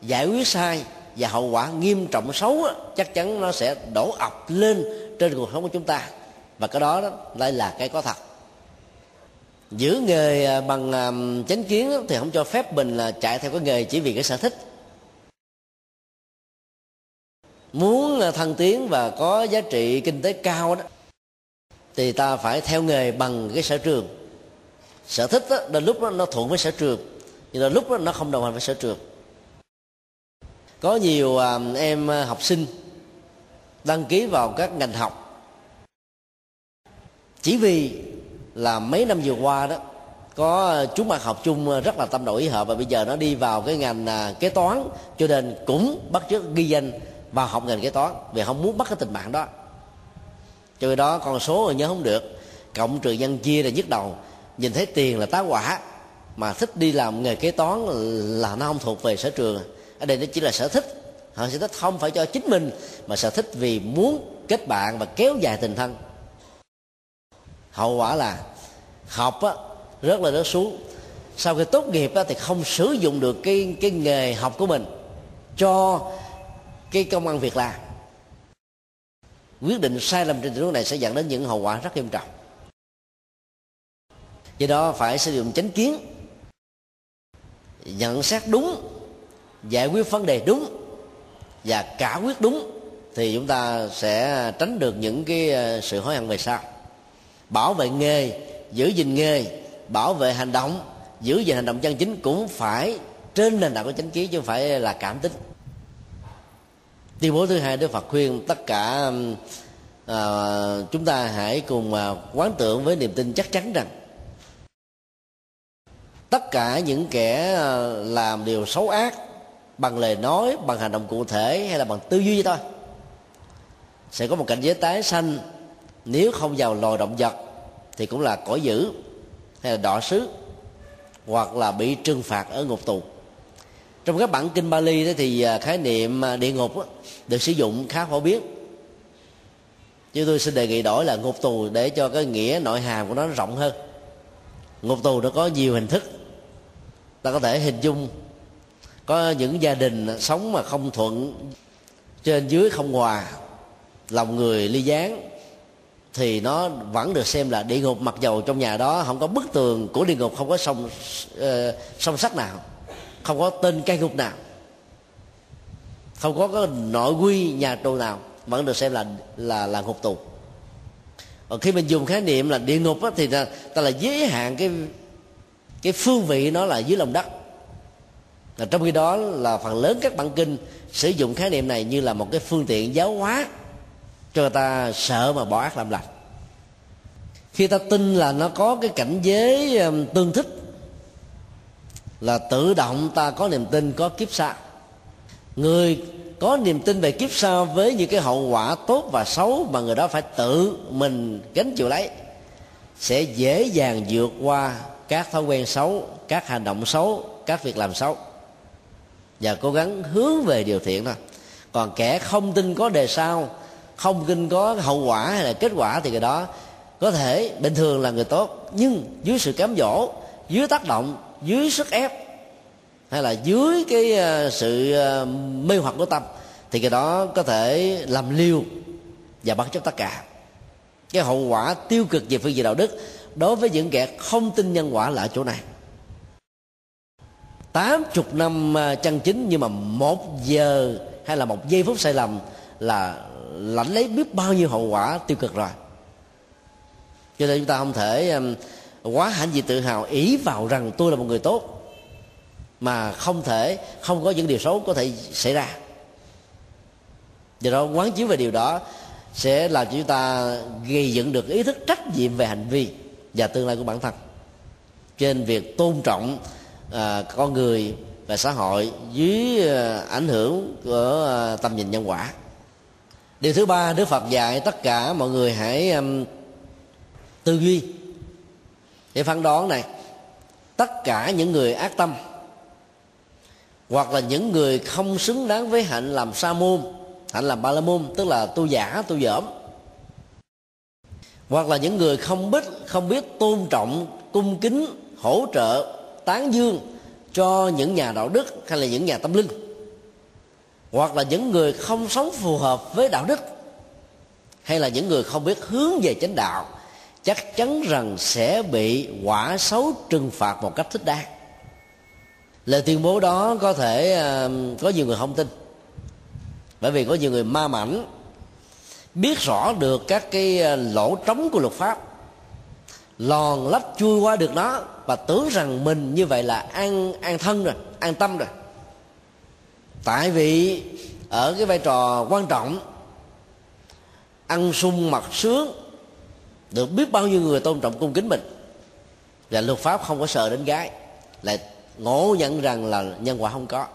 giải quyết sai và hậu quả nghiêm trọng xấu đó, chắc chắn nó sẽ đổ ập lên trên cuộc sống của chúng ta và cái đó, đó lại là cái có thật. Giữ nghề à, bằng à, chánh kiến thì không cho phép mình là chạy theo cái nghề chỉ vì cái sở thích. Muốn à, thăng tiến và có giá trị kinh tế cao đó thì ta phải theo nghề bằng cái sở trường. Sở thích đó, đến lúc đó, nó thuận với sở trường nhưng là lúc đó, nó không đồng hành với sở trường. Có nhiều em học sinh đăng ký vào các ngành học chỉ vì là mấy năm vừa qua đó, có ờ, chúng bạn học chung ờ, rất là tâm đầu ý hợp và bây giờ nó đi vào cái ngành à, kế toán, cho nên cũng bắt chước ghi danh vào học ngành kế toán vì không muốn bắt cái tình bạn đó. Cho nên đó, con số nhớ không được. Cộng trừ nhân chia là nhức đầu. Nhìn thấy tiền là tá quả mà thích đi làm nghề kế toán là nó không thuộc về sở trường. Ở đây nó chỉ là sở thích. Họ sẽ thích không phải cho chính mình, mà sở thích vì muốn kết bạn và kéo dài tình thân hậu quả là học á, rất là rớt xuống. Sau khi tốt nghiệp á, thì không sử dụng được cái cái nghề học của mình cho cái công ăn việc làm. Quyết định sai lầm trên tình này sẽ dẫn đến những hậu quả rất nghiêm trọng. Do đó phải sử dụng chánh kiến nhận xét đúng giải quyết vấn đề đúng và cả quyết đúng thì chúng ta sẽ tránh được những cái ờ, sự hối hận về sau bảo vệ nghề giữ gìn nghề bảo vệ hành động giữ gìn hành động chân chính cũng phải trên nền tảng của chánh kiến chứ không phải là cảm tính. Tuyên bố thứ hai đức phật khuyên tất cả à, chúng ta hãy cùng à, quán tưởng với niềm tin chắc chắn rằng tất cả những kẻ ờ, làm điều xấu ác bằng lời nói bằng hành động cụ thể hay là bằng tư duy thôi sẽ có một cảnh giới tái sanh nếu không vào loài động vật, thì cũng là cõi dữ hay là đọ sứ, hoặc là bị trừng phạt ở ngục tù. Trong các bản kinh Bali thì à, khái niệm à, địa ngục được sử dụng khá phổ biến. Chứ tôi xin đề nghị đổi là ngục tù để cho cái nghĩa nội hàm của nó rộng hơn. Ngục tù nó có nhiều hình thức. Ta có thể hình dung, có những gia đình sống mà không thuận, trên dưới không hòa, lòng người ly gián thì nó vẫn được xem là địa ngục. Mặc dầu trong nhà đó không có bức tường của địa ngục không có sông uh, ờ, sông sắt nào không có tên cây ngục nào không có cái nội quy nhà tù nào vẫn được xem là là là ngục tù. Còn khi mình dùng khái niệm là địa ngục á, thì ta, ta là giới hạn cái cái phương vị nó là dưới lòng đất. Và trong khi đó là phần lớn các bản kinh sử dụng khái niệm này như là một cái phương tiện giáo hóa cho người ta sợ mà bỏ ác làm lành. Khi ta tin là nó có cái cảnh giới um, tương thích, là tự động ta có niềm tin, có kiếp sau. Người có niềm tin về kiếp sau với những cái hậu quả tốt và xấu mà người đó phải tự mình gánh chịu lấy, sẽ dễ dàng vượt qua các thói quen xấu, các hành động xấu, các việc làm xấu. Và cố gắng hướng về điều thiện thôi. Còn kẻ không tin có đề sau không kinh có hậu quả hay là kết quả thì cái đó có thể bình thường là người tốt, nhưng dưới sự cám dỗ, dưới tác động, dưới sức ép hay là dưới cái ờ, sự ờ, mê hoặc của tâm thì cái đó có thể làm liêu và bắt chấp tất cả. Cái hậu quả tiêu cực về phương diện đạo đức đối với những kẻ không tin nhân quả là ở chỗ này. Tám chục năm ờ, chân chính nhưng mà một giờ hay là một giây phút sai lầm là lãnh lấy biết bao nhiêu hậu quả tiêu cực rồi. Cho nên chúng ta không thể um, quá hãnh diện tự hào ý vào rằng tôi là một người tốt mà không thể không có những điều xấu có thể xảy ra. Do đó quán chiếu về điều đó sẽ làm cho chúng ta gây dựng được ý thức trách nhiệm về hành vi và tương lai của bản thân. Trên việc tôn trọng à, con người và xã hội dưới à, ảnh hưởng của à, tầm nhìn nhân quả điều thứ ba đức phật dạy tất cả mọi người hãy um, tư duy để phán đoán này. Tất cả những người ác tâm hoặc là những người không xứng đáng với hạnh làm sa môn hạnh làm ba la môn tức là tu giả tu dởm hoặc là những người không biết không biết tôn trọng cung kính hỗ trợ tán dương cho những nhà đạo đức hay là những nhà tâm linh hoặc là những người không sống phù hợp với đạo đức, hay là những người không biết hướng về chánh đạo, chắc chắn rằng sẽ bị quả xấu trừng phạt một cách thích đáng. Lời tuyên bố đó có thể có nhiều người không tin. Bởi vì có nhiều người ma mảnh biết rõ được các cái ờ, lỗ trống của luật pháp, lòn lách chui qua được nó và tưởng rằng mình như vậy là an an thân rồi, an tâm rồi tại vì ở cái vai trò quan trọng ăn sung mặc sướng được biết bao nhiêu người tôn trọng cung kính mình. Và luật pháp không có sợ đến gái lại ngộ nhận rằng là nhân quả không có.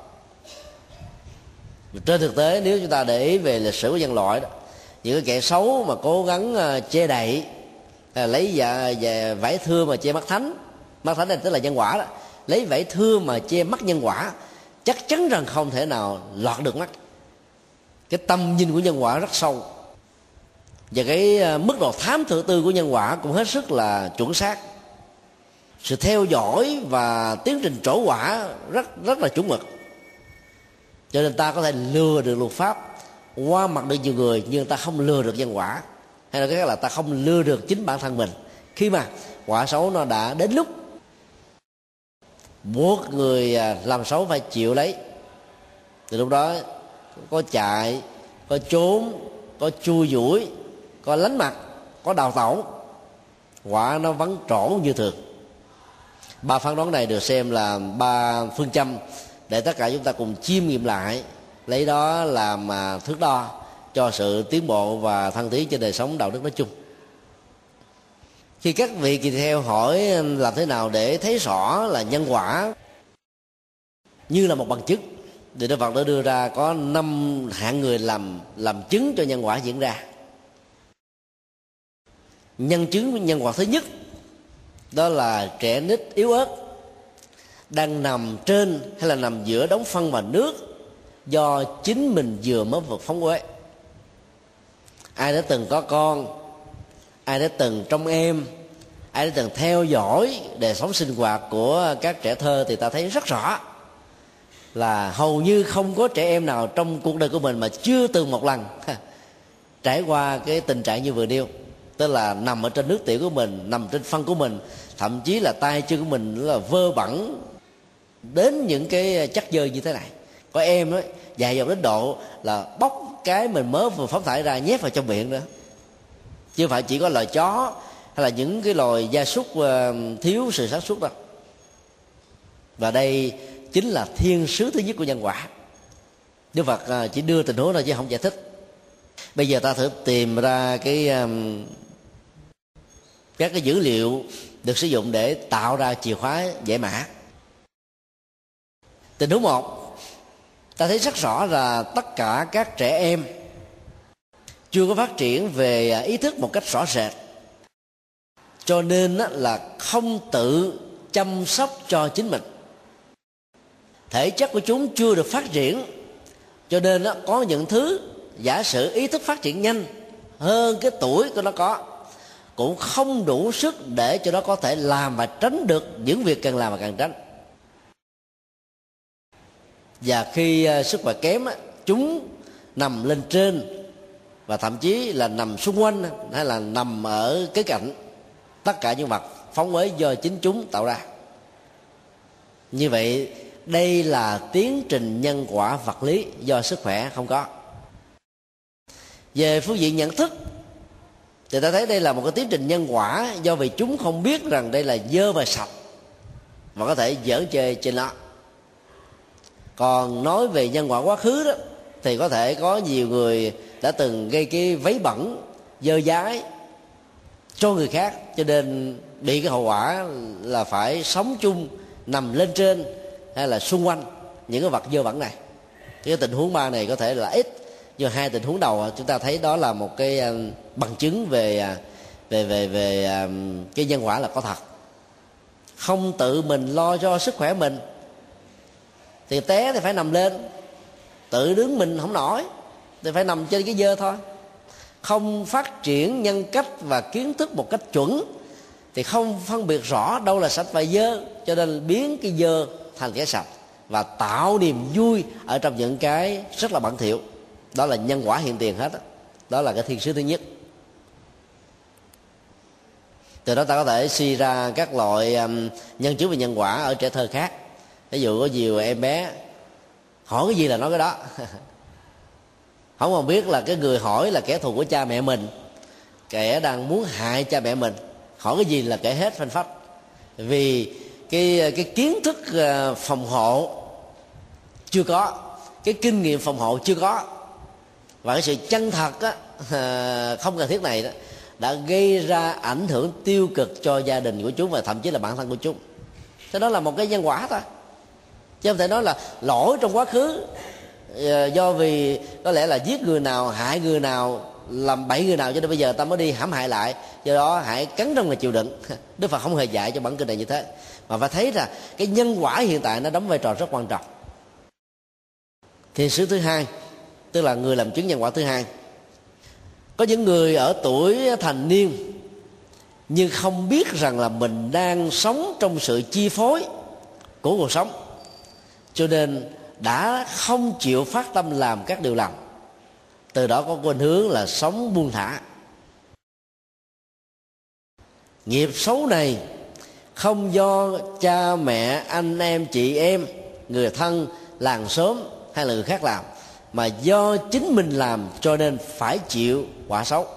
Trên thực tế nếu chúng ta để ý về lịch sử của nhân loại đó những cái kẻ xấu mà cố gắng ờ, che đậy ờ, lấy dạ, dạ, vải thưa mà che mắt thánh mắt thánh này tức là nhân quả đó lấy vải thưa mà che mắt nhân quả chắc chắn rằng không thể nào lọt được mắt. Cái tâm nhìn của nhân quả rất sâu. Và cái ờ, mức độ thám thử tư của nhân quả cũng hết sức là chuẩn xác. Sự theo dõi và tiến trình trổ quả rất rất là chuẩn mực. Cho nên ta có thể lừa được luật pháp qua mặt được nhiều người, nhưng ta không lừa được nhân quả. Hay là cái là ta không lừa được chính bản thân mình. Khi mà quả xấu nó đã đến lúc buộc người à, làm xấu phải chịu lấy. Từ lúc đó có chạy, có trốn, có chui duỗi, có lánh mặt, có đào tẩu. Quả nó vẫn trổ như thường. Ba phán đoán này được xem là ba phương châm để tất cả chúng ta cùng chiêm nghiệm lại. Lấy đó làm à, thước đo cho sự tiến bộ và thăng tiến trên đời sống đạo đức nói chung khi các vị kỳ theo hỏi làm thế nào để thấy rõ là nhân quả? Như là một bằng chứng. Thì Đức Phật đã đưa ra có năm hạng người làm làm chứng cho nhân quả diễn ra. Nhân chứng nhân quả thứ nhất, đó là trẻ nít yếu ớt, đang nằm trên hay là nằm giữa đống phân và nước do chính mình vừa mới vượt phóng quế ai đã từng có con ai đã từng trong em, ai đã từng theo dõi đời sống sinh hoạt của các trẻ thơ thì ta thấy rất rõ là hầu như không có trẻ em nào trong cuộc đời của mình mà chưa từng một lần trải qua cái tình trạng như vừa nêu. Tức là nằm ở trên nước tiểu của mình, nằm trên phân của mình, thậm chí là tay chân của mình là vơ bẩn đến những cái chất dơ như thế này. Có em ấy dài dòng đến độ là bóc cái mình mới vừa phóng thải ra, nhét vào trong miệng nữa chứ phải chỉ có loài chó hay là những cái loài gia súc ờ, thiếu sự sản xuất đâu. Và đây chính là thiên sứ thứ nhất của nhân quả. Đức Phật ờ, chỉ đưa tình huống ra chứ không giải thích. Bây giờ ta thử tìm ra cái các cái dữ liệu được sử dụng để tạo ra chìa khóa giải mã. Tình huống một, ta thấy rất rõ là tất cả các trẻ em chưa có phát triển về à, ý thức một cách rõ rệt. Cho nên là không tự chăm sóc cho chính mình. Thể chất của chúng chưa được phát triển, cho nên có những thứ giả sử ý thức phát triển nhanh, hơn cái tuổi của nó có, cũng không đủ sức để cho nó có thể làm và tránh được những việc cần làm và cần tránh. Và khi à, sức khỏe kém chúng nằm lên trên và thậm chí là nằm xung quanh, hay là nằm ở cái cạnh tất cả những vật phóng uế do chính chúng tạo ra. Như vậy, đây là tiến trình nhân quả vật lý do sức khỏe không có. Về phương diện nhận thức, thì ta thấy đây là một cái tiến trình nhân quả do vì chúng không biết rằng đây là dơ và sạch và có thể dở chơi trên nó. Còn nói về nhân quả quá khứ đó thì có thể có nhiều người đã từng gây cái vấy bẩn, dơ dái cho người khác, cho nên bị cái hậu quả là phải sống chung, nằm lên trên hay là xung quanh những cái vật dơ bẩn này. Cái tình huống ba này có thể là ít nhưng hai tình huống đầu, chúng ta thấy đó là một cái um, bằng chứng về à, về về về um, cái nhân quả là có thật. Không tự mình lo cho sức khỏe mình, thì té thì phải nằm lên tự đứng mình không nổi. Thì phải nằm trên cái dơ thôi. Không phát triển nhân cách và kiến thức một cách chuẩn thì không phân biệt rõ đâu là sạch và dơ. Cho nên biến cái dơ thành cái sạch và tạo niềm vui ở trong những cái rất là bẩn thỉu. Đó là nhân quả hiện tiền hết đó, đó là cái thiên sứ thứ nhất. Từ đó ta có thể suy ra các loại nhân chứng về nhân quả ở trẻ thơ khác. Ví dụ có nhiều em bé hỏi cái gì là nói cái đó. Không còn biết là cái người hỏi là kẻ thù của cha mẹ mình. Kẻ đang muốn hại cha mẹ mình. Hỏi cái gì là kể hết phanh phách. Vì cái cái kiến thức à, phòng hộ chưa có cái kinh nghiệm phòng hộ chưa có và cái sự chân thật á, à, không cần thiết này đó đã gây ra ảnh hưởng tiêu cực cho gia đình của chúng và thậm chí là bản thân của chúng. Thế đó là một cái nhân quả thôi chứ không thể nói là lỗi trong quá khứ. Ờ, do vì có lẽ là giết người nào, hại người nào, làm bậy người nào, cho nên bây giờ ta mới đi hãm hại lại. Do đó hãy cắn răng mà chịu đựng. <laughs> Đức phật không hề dạy cho bản kinh này như thế. Mà phải thấy là cái nhân quả hiện tại nó đóng vai trò rất quan trọng. Thiền sứ thứ hai, tức là người làm chứng nhân quả thứ hai. Có những người ở tuổi thành niên, nhưng không biết rằng là mình đang sống trong sự chi phối của cuộc sống cho nên đã không chịu phát tâm làm các điều lành. Từ đó có khuynh hướng là sống buông thả. Nghiệp xấu này không do cha mẹ, anh em, chị em, người thân, làng xóm hay là người khác làm, mà do chính mình làm cho nên phải chịu quả xấu.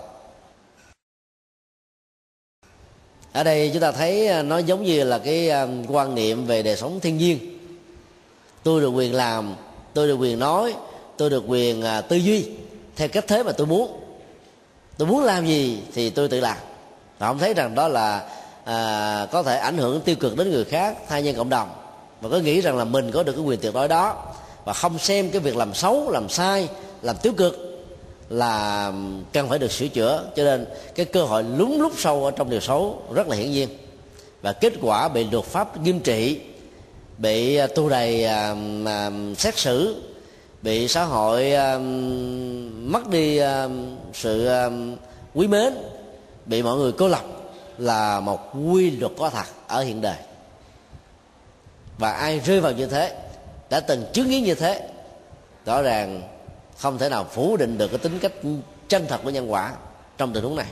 Ở đây chúng ta thấy à, nó giống như là cái à, quan niệm về đời sống thiên nhiên tôi được quyền làm tôi được quyền nói tôi được quyền à, tư duy theo cách thế mà tôi muốn. Tôi muốn làm gì thì tôi tự làm. Và không thấy rằng đó là à, có thể ảnh hưởng tiêu cực đến người khác thay nhân cộng đồng và có nghĩ rằng là mình có được cái quyền tuyệt đối đó và không xem cái việc làm xấu làm sai làm tiêu cực là cần phải được sửa chữa. Cho nên cái cơ hội lúng lúc sâu ở trong điều xấu rất là hiển nhiên và kết quả bị luật pháp nghiêm trị bị à, tu đầy à, à, xét xử bị xã hội à, mất đi à, sự à, quý mến bị mọi người cô lập là một quy luật có thật ở hiện đời. Và ai rơi vào như thế đã từng chứng kiến như thế rõ ràng không thể nào phủ định được cái tính cách chân thật của nhân quả trong tình huống này.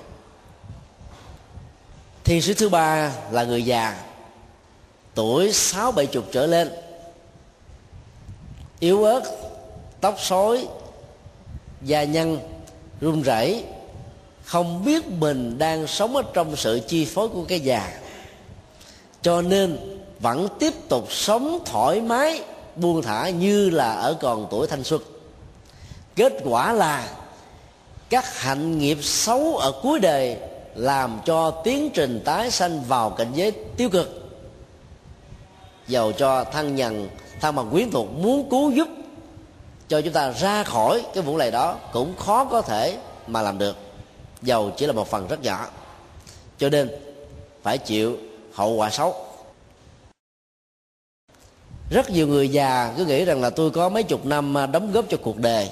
Thiên sứ thứ ba là người già tuổi sáu bảy chục trở lên. Yếu ớt, tóc xối, da nhân run rẩy, không biết mình đang sống ở trong sự chi phối của cái già. Cho nên vẫn tiếp tục sống thoải mái, buông thả như là ở còn tuổi thanh xuân. Kết quả là các hạnh nghiệp xấu ở cuối đời làm cho tiến trình tái sanh vào cảnh giới tiêu cực dầu cho thân nhân, thân bằng quyến thuộc muốn cứu giúp, cho chúng ta ra khỏi cái vụ lầy đó cũng khó có thể mà làm được. Dầu chỉ là một phần rất nhỏ, cho nên phải chịu hậu quả xấu. Rất nhiều người già cứ nghĩ rằng là tôi có mấy chục năm đóng góp cho cuộc đời,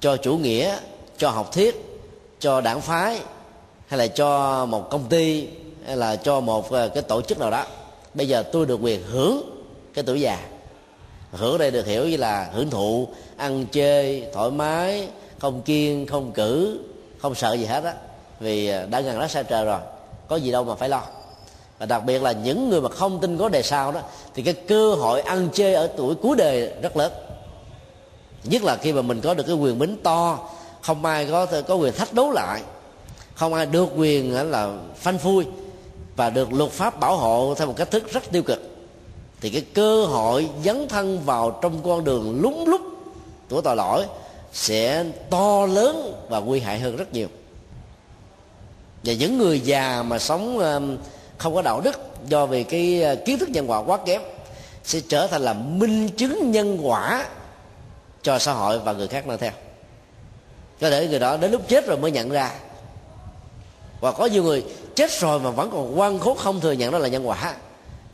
cho chủ nghĩa, cho học thuyết, cho đảng phái, hay là cho một công ty, hay là cho một ờ, cái tổ chức nào đó bây giờ tôi được quyền hưởng cái tuổi già. Hưởng đây được hiểu như là hưởng thụ, ăn chơi thoải mái, không kiên không cử, không sợ gì hết á. Vì à, đã gần đó xa trời rồi, có gì đâu mà phải lo. Và đặc biệt là những người mà không tin có đề sau đó, thì cái cơ hội ăn chơi ở tuổi cuối đời rất lớn. Nhất là khi mà mình có được cái quyền bính to, không ai có có quyền thách đấu lại, không ai được quyền là phanh phui và được luật pháp bảo hộ theo một cách thức rất tiêu cực. Thì cái cơ hội dấn thân vào trong con đường lúng lúc của tội lỗi sẽ to lớn và nguy hại hơn rất nhiều. Và những người già mà sống um, không có đạo đức do vì cái uh, kiến thức nhân quả quá kém sẽ trở thành là minh chứng nhân quả cho xã hội và người khác nói theo. Có thể người đó đến lúc chết rồi mới nhận ra. Và có nhiều người chết rồi mà vẫn còn quan khốt không thừa nhận đó là nhân quả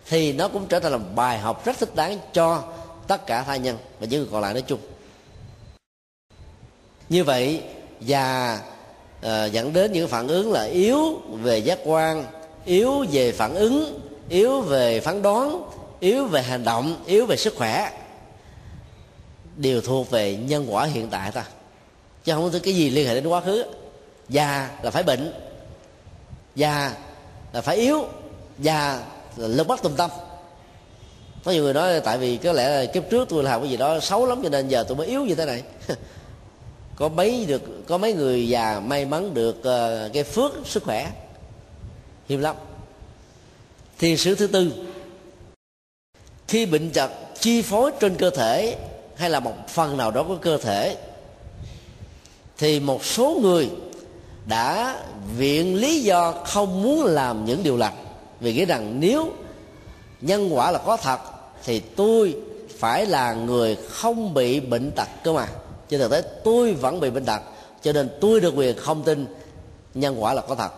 thì nó cũng trở thành là bài học rất thích đáng cho tất cả tha nhân và những người còn lại nói chung. Như vậy và uh, dẫn đến những phản ứng là yếu về giác quan yếu về phản ứng yếu về phán đoán yếu về hành động yếu về sức khỏe đều thuộc về nhân quả hiện tại ta. Chứ không có cái gì liên hệ đến quá khứ. Già là phải bệnh già là phải yếu già là lông bắt tùm tâm có nhiều người nói tại vì có lẽ là kiếp trước tôi làm cái gì đó xấu lắm cho nên giờ tôi mới yếu như thế này. <laughs> Có mấy được có mấy người già may mắn được uh, cái phước sức khỏe hiếm lắm. Thiên sứ thứ tư khi bệnh tật chi phối trên cơ thể hay là một phần nào đó của cơ thể thì một số người đã viện lý do không muốn làm những điều lành. Vì nghĩ rằng nếu nhân quả là có thật, thì tôi phải là người không bị bệnh tật cơ mà. Trên thực tế, tôi vẫn bị bệnh tật, cho nên tôi được quyền không tin nhân quả là có thật.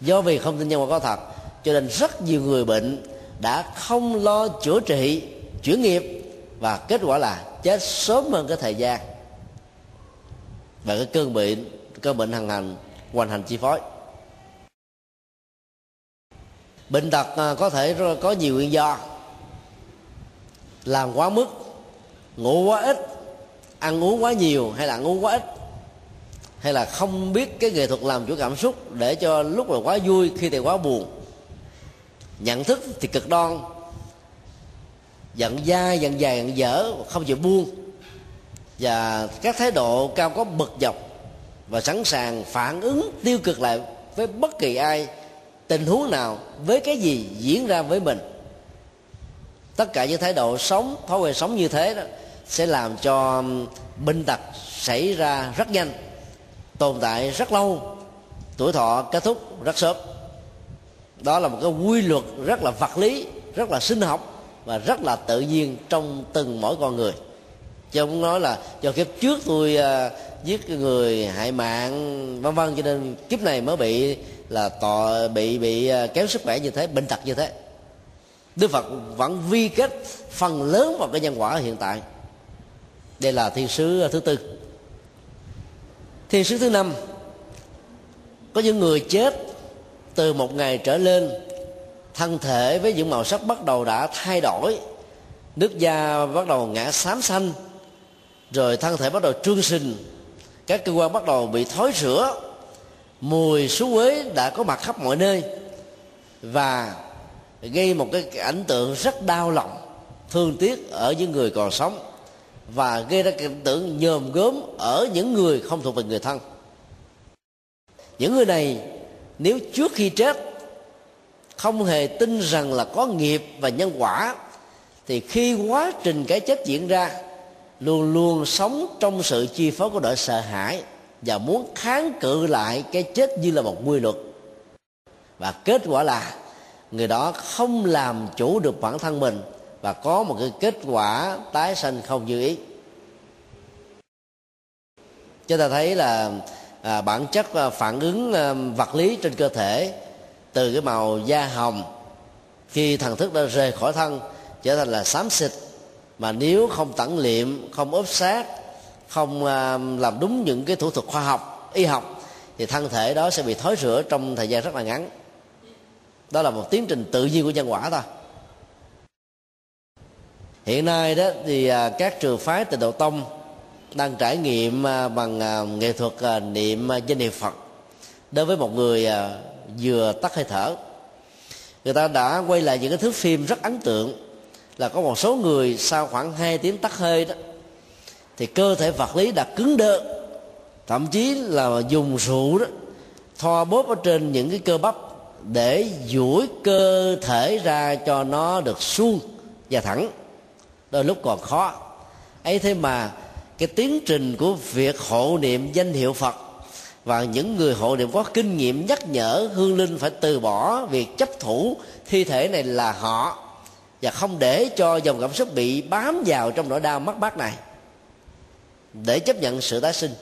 Do vì không tin nhân quả có thật, cho nên rất nhiều người bệnh đã không lo chữa trị, chuyển nghiệp, và kết quả là chết sớm hơn cái thời gian. Và cái cơn bệnh cơ bệnh hằng hành, hoành hành chi phối. Bệnh tật à, có thể có nhiều nguyên do. Làm quá mức, ngủ quá ít, ăn uống quá nhiều hay là ăn uống quá ít, hay là không biết cái nghệ thuật làm chủ cảm xúc để cho lúc là quá vui, khi thì quá buồn. Nhận thức thì cực đoan, giận dai giận dài giận dở, không chịu buông. Và các thái độ cao có bực dọc và sẵn sàng phản ứng tiêu cực lại với bất kỳ ai, tình huống nào, với cái gì diễn ra với mình. Tất cả những thái độ sống, thói quen sống như thế đó sẽ làm cho bệnh tật xảy ra rất nhanh, tồn tại rất lâu. Tuổi thọ kết thúc rất sớm. Đó là một cái quy luật rất là vật lý, rất là sinh học và rất là tự nhiên trong từng mỗi con người chứ không nói là do kiếp trước tôi uh, giết người hại mạng vân vân. Cho nên kiếp này mới bị là tọ bị bị uh, kéo sức khỏe như thế bệnh tật như thế. Đức phật vẫn vi kết phần lớn vào cái nhân quả hiện tại. Đây là thiên sứ thứ tư. Thiên sứ thứ năm. Có những người chết từ một ngày trở lên thân thể với những màu sắc bắt đầu đã thay đổi nước da bắt đầu ngã xám xanh rồi thân thể bắt đầu trương sinh. Các cơ quan bắt đầu bị thối rữa mùi xú quế đã có mặt khắp mọi nơi. Và gây một cái ảnh tượng rất đau lòng, thương tiếc ở những người còn sống. Và gây ra cảnh tượng nhòm gớm ở những người không thuộc về người thân. Những người này, nếu trước khi chết, không hề tin rằng là có nghiệp và nhân quả, thì khi quá trình cái chết diễn ra luôn luôn sống trong sự chi phối của nỗi sợ hãi và muốn kháng cự lại cái chết như là một quy luật. Và kết quả là người đó không làm chủ được bản thân mình và có một cái kết quả tái sanh không như ý. Chúng ta thấy là à, bản chất à, phản ứng à, vật lý trên cơ thể từ cái màu da hồng khi thần thức đã rời khỏi thân trở thành là xám xịt mà nếu không tẩn liệm, không ốp sát không à, làm đúng những cái thủ thuật khoa học, y học, thì thân thể đó sẽ bị thối rữa trong thời gian rất là ngắn. Đó là một tiến trình tự nhiên của nhân quả thôi. Hiện nay đó thì à, các trường phái tịnh độ tông đang trải nghiệm à, bằng nghệ thuật niệm danh hiệu phật đối với một người vừa tắt hơi thở. Người ta đã quay lại những cái thước phim rất ấn tượng là có một số người sau khoảng 2 tiếng tắt hơi đó, thì cơ thể vật lý đã cứng đơ, thậm chí là dùng rượu đó, thoa bóp ở trên những cái cơ bắp để duỗi cơ thể ra cho nó được suông và thẳng. Đôi lúc còn khó. Ấy thế mà cái tiến trình của việc hộ niệm danh hiệu phật và những người hộ niệm có kinh nghiệm nhắc nhở, hương linh phải từ bỏ việc chấp thủ thi thể này là họ và không để cho dòng cảm xúc bị bám vào trong nỗi đau mất mát này. Để chấp nhận sự tái sinh,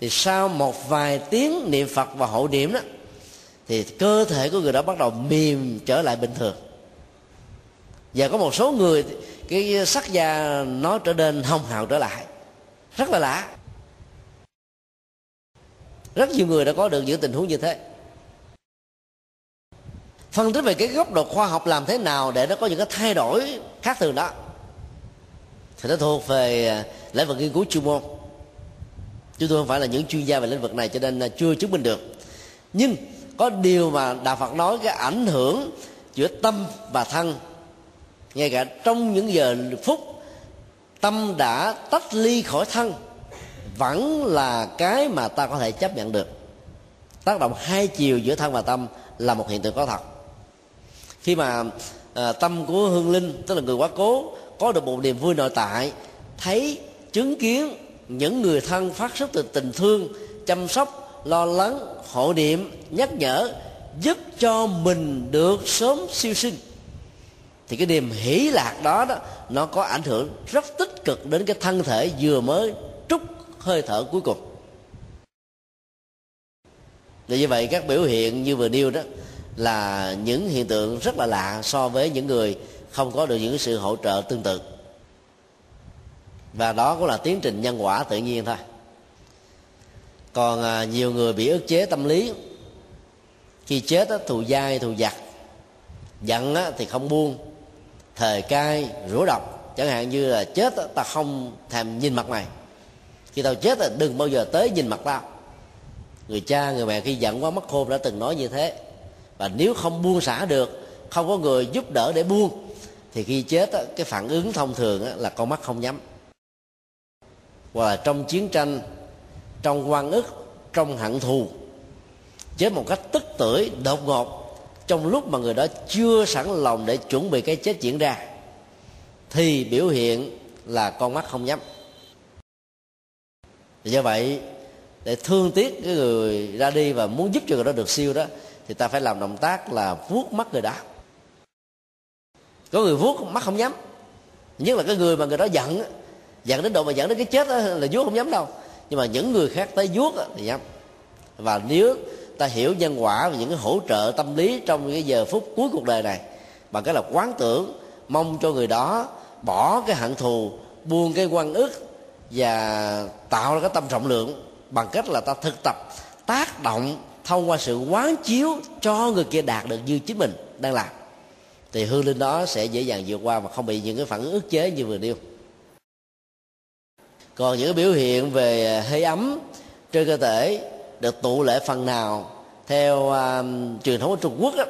thì sau một vài tiếng niệm phật và hộ niệm đó, thì cơ thể của người đó bắt đầu mềm trở lại bình thường. Và có một số người, cái sắc da nó trở nên hồng hào trở lại. Rất là lạ. Rất nhiều người đã có được những tình huống như thế phân tích về cái góc độ khoa học làm thế nào để nó có những cái thay đổi khác thường đó. Thì nó thuộc về à, lĩnh vực nghiên cứu chuyên môn. Chúng tôi không phải là những chuyên gia về lĩnh vực này cho nên à, chưa chứng minh được. Nhưng có điều mà đạo phật nói cái ảnh hưởng giữa tâm và thân. Ngay cả trong những giờ phút tâm đã tách ly khỏi thân, vẫn là cái mà ta có thể chấp nhận được. Tác động hai chiều giữa thân và tâm là một hiện tượng có thật khi mà à, tâm của hương linh tức là người quá cố có được một niềm vui nội tại thấy chứng kiến những người thân phát xuất từ tình thương chăm sóc lo lắng hộ niệm nhắc nhở giúp cho mình được sớm siêu sinh. Thì cái niềm hỷ lạc đó đó nó có ảnh hưởng rất tích cực đến cái thân thể vừa mới trút hơi thở cuối cùng. Và như vậy các biểu hiện như vừa nêu đó là những hiện tượng rất là lạ so với những người không có được những sự hỗ trợ tương tự. Và đó cũng là tiến trình nhân quả tự nhiên thôi. Còn à, nhiều người bị ức chế tâm lý. Khi chết á, thù dai thù giặc giận thì không buông thời cai rủa độc. Chẳng hạn như là chết ta không thèm nhìn mặt mày. Khi tao chết là đừng bao giờ tới nhìn mặt tao. Người cha người mẹ khi giận quá mất khôn đã từng nói như thế và nếu không buông xả được, không có người giúp đỡ để buông, thì khi chết cái phản ứng thông thường là con mắt không nhắm. Hoặc là trong chiến tranh, trong quan ức, trong hận thù chết một cách tức tưởi, đột ngột, trong lúc mà người đó chưa sẵn lòng để chuẩn bị cái chết diễn ra, thì biểu hiện là con mắt không nhắm. Do vậy, để thương tiếc cái người ra đi và muốn giúp cho người đó được siêu đó thì ta phải làm động tác là vuốt mắt người đó. Có người vuốt mắt không nhắm. Nhất là cái người mà người đó giận giận đến độ mà giận đến cái chết đó, là vuốt không nhắm đâu. Nhưng mà những người khác tới vuốt thì nhắm. Và nếu ta hiểu nhân quả và những cái hỗ trợ tâm lý trong cái giờ phút cuối cuộc đời này bằng cái là quán tưởng mong cho người đó bỏ cái hận thù buông cái quan ức và tạo ra cái tâm trọng lượng bằng cách là ta thực tập tác động thông qua sự quán chiếu cho người kia đạt được như chính mình đang làm. Thì hương linh đó sẽ dễ dàng vượt qua và không bị những cái phản ứng ức chế như vừa nêu. Còn những cái biểu hiện về à, hơi ấm trên cơ thể được tụ lệ phần nào theo uh, truyền thống của Trung Quốc đó,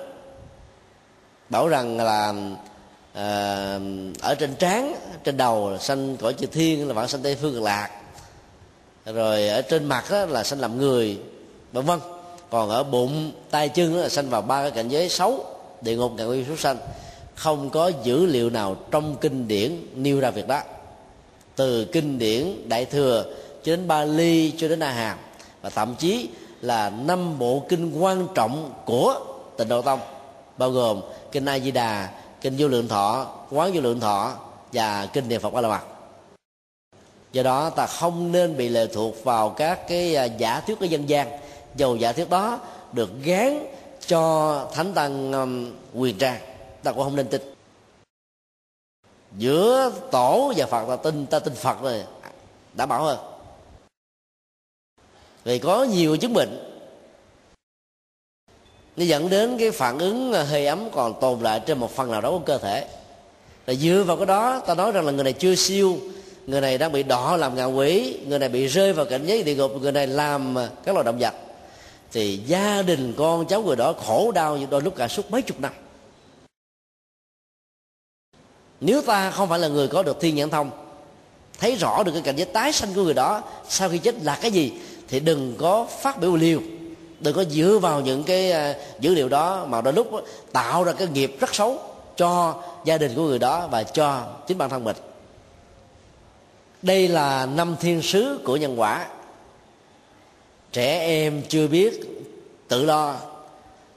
bảo rằng là uh, ở trên trán trên đầu là sanh cõi chư thiên là vạn sanh tây phương cực lạc. Rồi ở trên mặt đó là sanh làm người vân vân còn ở bụng, tay chân là sanh vào ba cái cảnh giới xấu, địa ngục ngạ quỷ súc sanh. Không có dữ liệu nào trong kinh điển nêu ra việc đó. Từ kinh điển đại thừa cho đến ba ly cho đến a hàm và thậm chí là năm bộ kinh quan trọng của tịnh độ tông, bao gồm kinh a di đà kinh vô lượng thọ, quán vô lượng thọ và kinh niệm phật a la mật. Do đó ta không nên bị lệ thuộc vào các cái à, giả thuyết của dân gian dầu giả thuyết đó được gán cho thánh tăng um, quyền trang. Ta cũng không nên tin. Giữa tổ và phật ta tin ta tin phật rồi đã bảo hơn. Vì có nhiều chứng bệnh nó dẫn đến cái phản ứng uh, hơi ấm còn tồn lại trên một phần nào đó của cơ thể. Là dựa vào cái đó ta nói rằng là người này chưa siêu người này đang bị đỏ làm ngạ quỷ người này bị rơi vào cảnh giới địa ngục người này làm uh, các loài động vật thì gia đình con cháu người đó khổ đau đôi lúc cả suốt mấy chục năm. Nếu ta không phải là người có được thiên nhãn thông, thấy rõ được cái cảnh giới tái sanh của người đó, sau khi chết là cái gì, thì đừng có phát biểu liều. Đừng có dựa vào những cái à, dữ liệu đó mà đôi lúc tạo ra cái nghiệp rất xấu cho gia đình của người đó và cho chính bản thân mình. Đây là năm thiên sứ của nhân quả trẻ em chưa biết tự lo.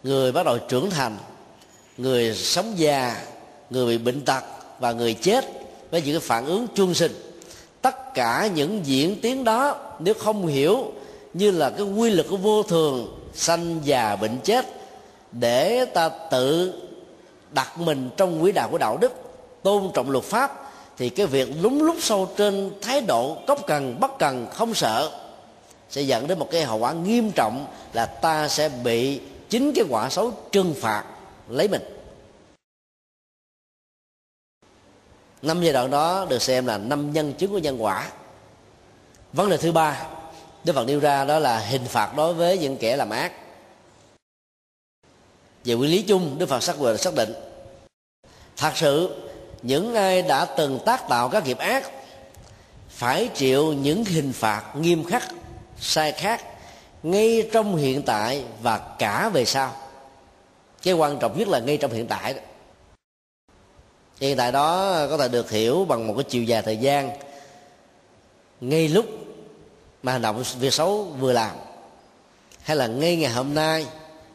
Người bắt đầu trưởng thành, người sống già, người bị bệnh tật và người chết với những cái phản ứng chuông sinh. Tất cả những diễn tiến đó, nếu không hiểu như là cái quy luật của vô thường, sanh già bệnh chết, để ta tự đặt mình trong quỹ đạo của đạo đức, tôn trọng luật pháp, thì cái việc lúng lúc sâu trên thái độ cốc cần, bất cần, không sợ sẽ dẫn đến một cái hậu quả nghiêm trọng là ta sẽ bị chính cái quả xấu trừng phạt lấy mình. Năm giai đoạn đó được xem là năm nhân chứng của nhân quả. Vấn đề thứ ba, đức phật nêu ra đó là hình phạt đối với những kẻ làm ác. Về nguyên lý chung, đức phật xác định xác định, thật sự, những ai đã từng tác tạo các nghiệp ác phải chịu những hình phạt nghiêm khắc sai khác ngay trong hiện tại và cả về sau. Cái quan trọng nhất là ngay trong hiện tại đó. Hiện tại đó có thể được hiểu bằng một cái chiều dài thời gian ngay lúc mà hành động việc xấu vừa làm, hay là ngay ngày hôm nay,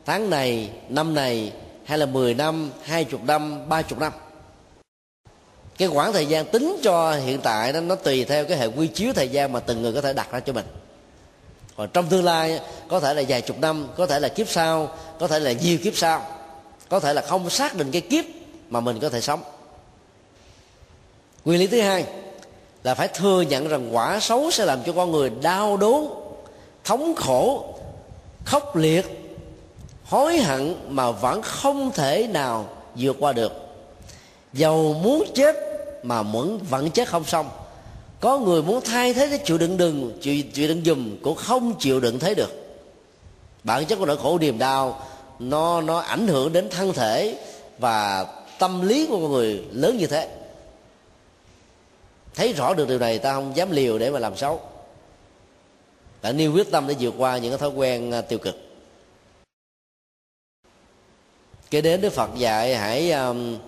tháng này, năm này, hay là 10 năm, hai chục năm, ba chục năm. Cái khoảng thời gian tính cho hiện tại đó, nó tùy theo cái hệ quy chiếu thời gian mà từng người có thể đặt ra cho mình còn trong tương lai, có thể là vài chục năm, có thể là kiếp sau, có thể là nhiều kiếp sau. Có thể là không xác định cái kiếp mà mình có thể sống. Nguyên lý thứ hai là phải thừa nhận rằng quả xấu sẽ làm cho con người đau đớn, thống khổ, khốc liệt, hối hận mà vẫn không thể nào vượt qua được. Dầu muốn chết mà muốn vẫn chết không xong có người muốn thay thế cái chịu đựng đừng chịu, chịu đựng dùm cũng không chịu đựng thế được. Bản chất của nỗi khổ niềm đau nó nó ảnh hưởng đến thân thể và tâm lý của con người lớn như thế. Thấy rõ được điều này ta không dám liều để mà làm xấu. Đã nêu quyết tâm để vượt qua những cái thói quen à, tiêu cực. Kế đến đức phật dạy hãy um,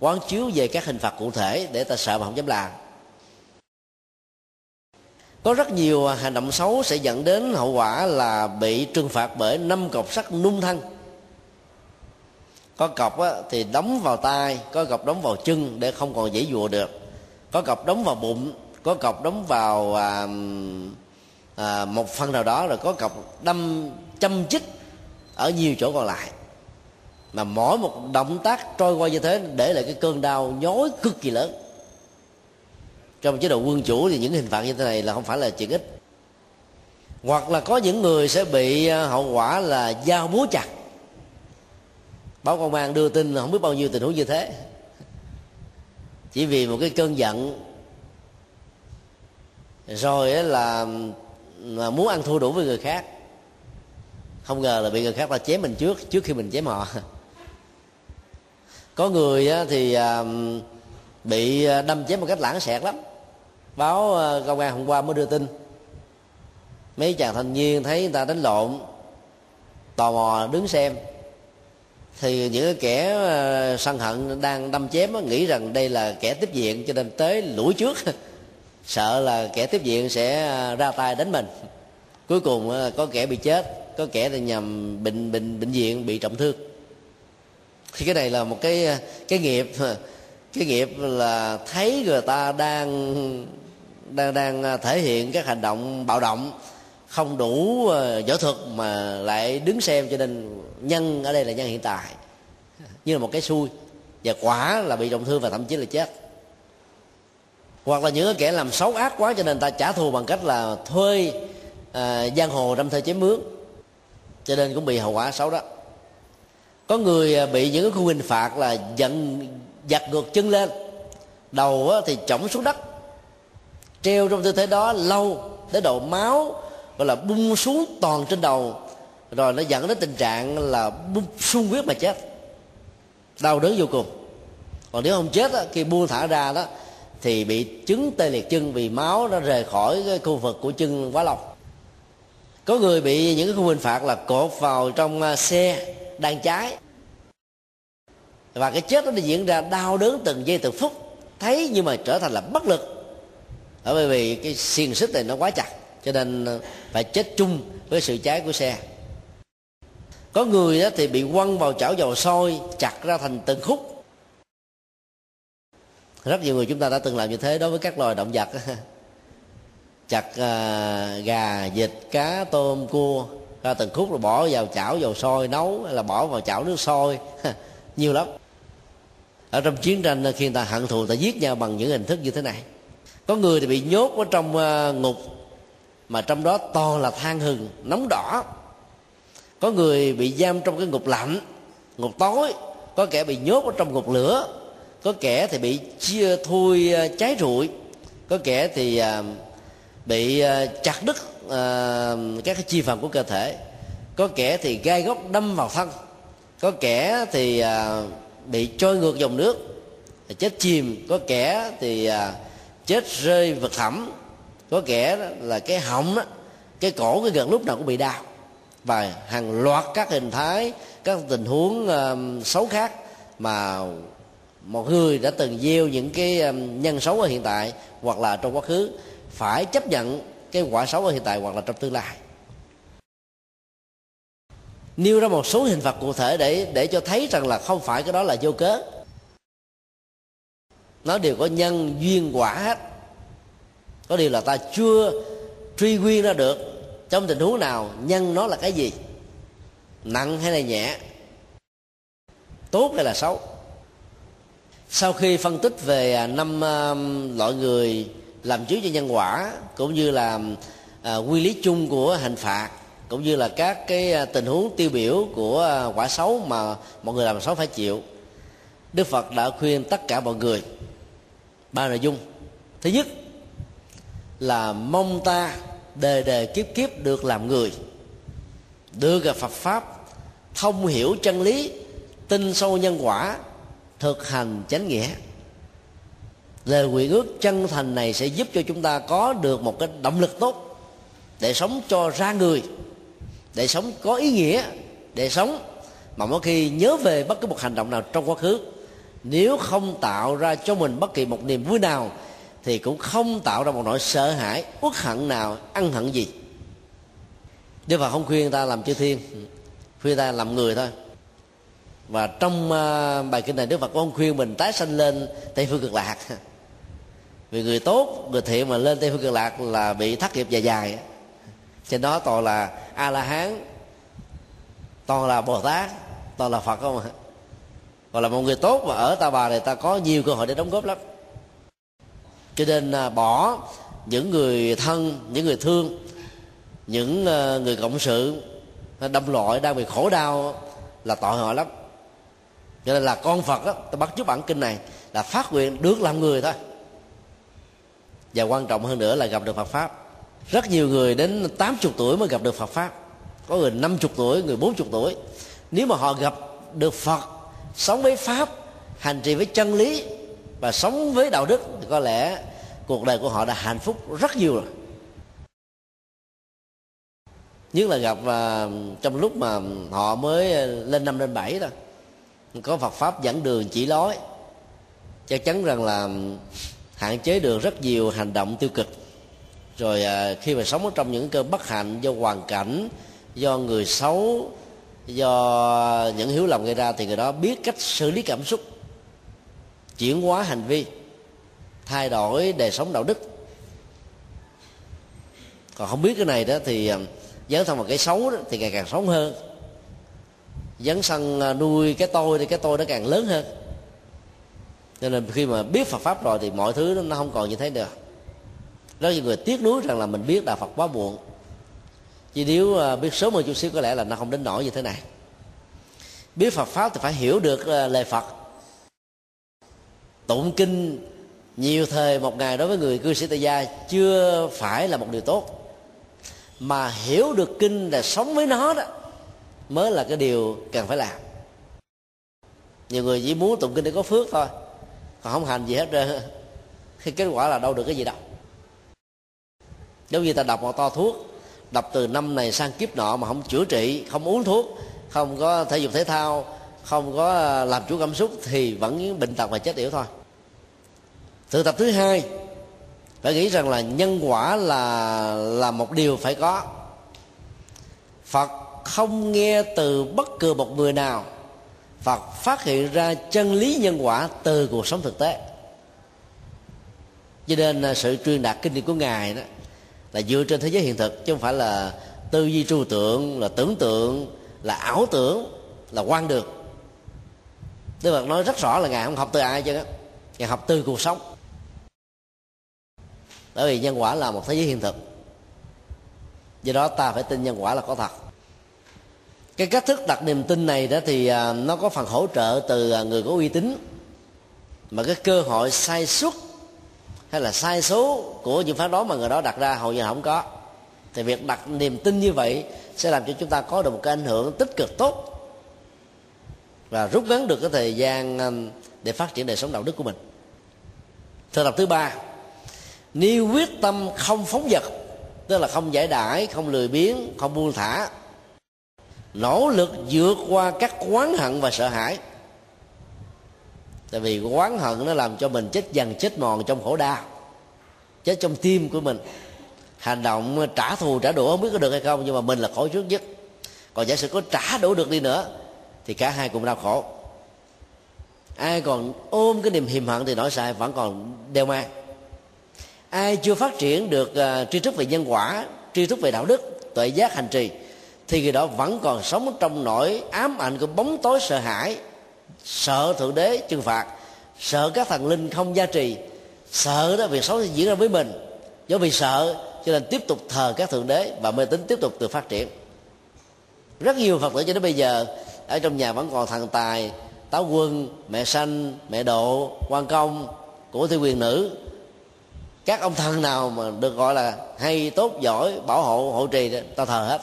quán chiếu về các hình phạt cụ thể để ta sợ mà không dám làm có rất nhiều à, hành động xấu sẽ dẫn đến hậu quả là bị trừng phạt bởi năm cọc sắt nung thân có cọc á, thì đóng vào tay có cọc đóng vào chân để không còn dễ dụa được. Có cọc đóng vào bụng có cọc đóng vào à, à, một phần nào đó rồi có cọc đâm châm chích ở nhiều chỗ còn lại. Mà mỗi một động tác trôi qua như thế để lại cái cơn đau nhói cực kỳ lớn trong chế độ quân chủ thì những hình phạt như thế này là không phải là chuyện ít. Hoặc là có những người sẽ bị à, hậu quả là dao búa chặt. Báo công an đưa tin là không biết bao nhiêu tình huống như thế. Chỉ vì một cái cơn giận. Rồi là, là muốn ăn thua đủ với người khác. Không ngờ là bị người khác ta chém mình trước trước khi mình chém họ. <laughs> Có người thì à, bị à, đâm chém một cách lãng xẹt lắm báo ờ, công an hôm qua mới đưa tin. Mấy chàng thanh niên thấy người ta đánh lộn, tò mò đứng xem. Thì những kẻ ờ, sân hận đang đâm chém nghĩ rằng đây là kẻ tiếp diện cho nên tới lũi trước. <laughs> Sợ là kẻ tiếp diện sẽ ờ, ra tay đánh mình. Cuối cùng có kẻ bị chết, có kẻ thì nhằm bệnh bệnh bệnh viện bị trọng thương. Thì cái này là một cái cái nghiệp. <laughs> Cái nghiệp là thấy người ta đang đang đang à, thể hiện các hành động bạo động không đủ à, võ thuật mà lại đứng xem cho nên nhân ở đây là nhân hiện tại. <laughs> Như là một cái xui và quả là bị trọng thương và thậm chí là chết. Hoặc là những kẻ làm xấu ác quá cho nên ta trả thù bằng cách là thuê à, giang hồ đâm thời chém mướn cho nên cũng bị hậu quả xấu đó. Có người à, bị những cái khu hình phạt là giận giặt ngược chân lên đầu thì chỏng xuống đất treo trong tư thế đó lâu, tới độ máu, gọi là bung xuống toàn trên đầu. Rồi nó dẫn đến tình trạng là bung sung huyết mà chết, đau đớn vô cùng. Còn nếu không chết khi buông thả ra đó, thì bị chứng tê liệt chân, vì máu nó rời khỏi cái khu vực của chân quá lâu. Có người bị những cái khung hình phạt là cột vào trong à, xe đang cháy. Và cái chết đó diễn ra đau đớn từng giây từng phút. Thấy nhưng mà trở thành là bất lực ở bởi vì cái xiềng xích này nó quá chặt cho nên ờ, phải chết chung với sự cháy của xe. Có người đó thì bị quăng vào chảo dầu sôi chặt ra thành từng khúc. Rất nhiều người chúng ta đã từng làm như thế đối với các loài động vật <laughs> chặt uh, gà vịt cá tôm cua ra từng khúc rồi bỏ vào chảo dầu sôi nấu hay là bỏ vào chảo nước sôi. <laughs> Nhiều lắm. Ở trong chiến tranh khi người ta hận thù ta giết nhau bằng những hình thức như thế này có người thì bị nhốt ở trong ờ, ngục, mà trong đó toàn là than hừng, nóng đỏ. Có người bị giam trong cái ngục lạnh, ngục tối. Có kẻ bị nhốt ở trong ngục lửa. Có kẻ thì bị chia thui ờ, cháy rụi. Có kẻ thì ờ, bị chặt đứt các cái chi phần của cơ thể. Có kẻ thì gai góc đâm vào thân. Có kẻ thì bị trôi ngược dòng nước, chết chìm. Có kẻ thì chết rơi vực thẳm. Có kẻ là cái họng đó cái cổ cái gần lúc nào cũng bị đau. Và hàng loạt các hình thái các tình huống uh, xấu khác mà một người đã từng gieo những cái um, nhân xấu ở hiện tại hoặc là trong quá khứ phải chấp nhận cái quả xấu ở hiện tại hoặc là trong tương lai. Nêu ra một số hình phạt cụ thể để để cho thấy rằng là không phải cái đó là vô cớ nó đều có nhân duyên quả hết. Có điều là ta chưa truy nguyên ra được trong tình huống nào nhân nó là cái gì, nặng hay là nhẹ, tốt hay là xấu. Sau khi phân tích về à, năm à, loại người làm chiếu cho nhân quả, cũng như là à, quy lý chung của hình phạt, cũng như là các cái tình huống tiêu biểu của quả xấu mà mọi người làm xấu phải chịu, đức phật đã khuyên tất cả mọi người ba nội dung. Thứ nhất là mong ta đời đời kiếp kiếp được làm người, đưa gặp phật pháp, thông hiểu chân lý, tin sâu nhân quả, thực hành chánh nghĩa. Lời nguyện ước chân thành này sẽ giúp cho chúng ta có được một cái động lực tốt để sống cho ra người, để sống có ý nghĩa, để sống. Mà mỗi khi nhớ về bất cứ một hành động nào trong quá khứ nếu không tạo ra cho mình bất kỳ một niềm vui nào, thì cũng không tạo ra một nỗi sợ hãi, uất hận nào, ăn hận gì. Đức Phật không khuyên ta làm chư thiên, khuyên ta làm người thôi. Và trong à, bài kinh này Đức Phật cũng không khuyên mình tái sanh lên Tây phương cực lạc. <laughs> Vì người tốt, người thiện mà lên Tây phương cực lạc là bị thất nghiệp dài dài. Trên đó toàn là a la hán, toàn là bồ tát, toàn là phật không ạ? Hoặc là một người tốt mà ở ta bà này, ta có nhiều cơ hội để đóng góp lắm. Cho nên à, bỏ những người thân, những người thương, những à, người cộng sự à, đâm loại đang bị khổ đau là tội họ lắm. Cho nên là con phật đó, ta bắt chước bản kinh này là phát nguyện được làm người thôi. Và quan trọng hơn nữa là gặp được phật pháp. Rất nhiều người đến 80 tuổi mới gặp được phật pháp. Có người 50 tuổi, người 40 tuổi. Nếu mà họ gặp được phật sống với pháp, hành trì với chân lý và sống với đạo đức thì có lẽ cuộc đời của họ đã hạnh phúc rất nhiều rồi. Nhất là gặp và trong lúc mà họ mới à, lên năm lên bảy thôi có Phật pháp dẫn đường chỉ lối. Chắc chắn rằng là hạn chế được rất nhiều hành động tiêu cực. Rồi à, khi mà sống ở trong những cơn bất hạnh do hoàn cảnh, do người xấu do những hiếu lầm gây ra thì người đó biết cách xử lý cảm xúc chuyển hóa hành vi thay đổi đời sống đạo đức. Còn không biết cái này đó thì ờ, dấn thân vào cái xấu đó, thì ngày càng sống hơn. Dấn sân ờ, nuôi cái tôi thì cái tôi nó càng lớn hơn. Cho nên khi mà biết Phật pháp rồi thì mọi thứ nó không còn như thế nữa. Rất nhiều người tiếc nuối rằng là mình biết đạo Phật quá muộn chứ nếu à, biết sớm hơn chút xíu có lẽ là nó không đến nổi như thế này. Biết Phật pháp thì phải hiểu được à, lời Phật. Tụng kinh nhiều thời một ngày đối với người cư sĩ tại gia chưa phải là một điều tốt. Mà hiểu được kinh là sống với nó đó, mới là cái điều cần phải làm. Nhiều người chỉ muốn tụng kinh để có phước thôi, còn không hành gì hết trơn. <laughs> Khi kết quả là đâu được cái gì đâu. Giống như ta đọc một to thuốc đọc từ năm này sang kiếp nọ mà không chữa trị, không uống thuốc, không có thể dục thể thao, không có à, làm chủ cảm xúc thì vẫn bệnh tật và chết yểu thôi. Thực tập thứ hai, phải nghĩ rằng là nhân quả là là một điều phải có. Phật không nghe từ bất cứ một người nào. Phật phát hiện ra chân lý nhân quả từ cuộc sống thực tế. Cho nên à, sự truyền đạt kinh điển của ngài đó là dựa trên thế giới hiện thực, chứ không phải là tư duy trừu tượng, là tưởng tượng, là ảo tưởng, là quan được. Đức Phật nói rất rõ là Ngài không học từ ai chứ Ngài học từ cuộc sống. Bởi vì nhân quả là một thế giới hiện thực. Do đó ta phải tin nhân quả là có thật. Cái cách thức đặt niềm tin này đó thì à, nó có phần hỗ trợ từ à, người có uy tín. Mà cái cơ hội sai suất hay là sai số của những phán đoán mà người đó đặt ra, hầu như không có. Thì việc đặt niềm tin như vậy sẽ làm cho chúng ta có được một cái ảnh hưởng tích cực tốt và rút ngắn được cái thời gian um, để phát triển đời sống đạo đức của mình. Thực tập thứ ba nếu quyết tâm không phóng vật, tức là không giải đãi, không lười biếng, không buông thả. Nỗ lực vượt qua các quán hận và sợ hãi tại vì oán hận nó làm cho mình chết dần chết mòn trong khổ đau chết trong tim của mình. Hành động trả thù trả đũa không biết có được hay không nhưng mà mình là khổ trước nhất. Còn giả sử có trả đũa được đi nữa thì cả hai cùng đau khổ. Ai còn ôm cái niềm hiềm hận thì nỗi sai vẫn còn đeo mang. Ai chưa phát triển được uh, tri thức về nhân quả tri thức về đạo đức tuệ giác hành trì thì người đó vẫn còn sống trong nỗi ám ảnh của bóng tối sợ hãi sợ thượng đế trừng phạt sợ các thần linh không gia trì sợ đó việc xấu sẽ diễn ra với mình. Do vì sợ cho nên tiếp tục thờ các thượng đế và mê tín tiếp tục tự phát triển. Rất nhiều phật tử cho đến bây giờ ở trong nhà vẫn còn thần tài táo quân mẹ sanh mẹ độ quan công của thi quyền nữ. Các ông thần nào mà được gọi là hay tốt giỏi bảo hộ hộ trì đó, ta thờ hết.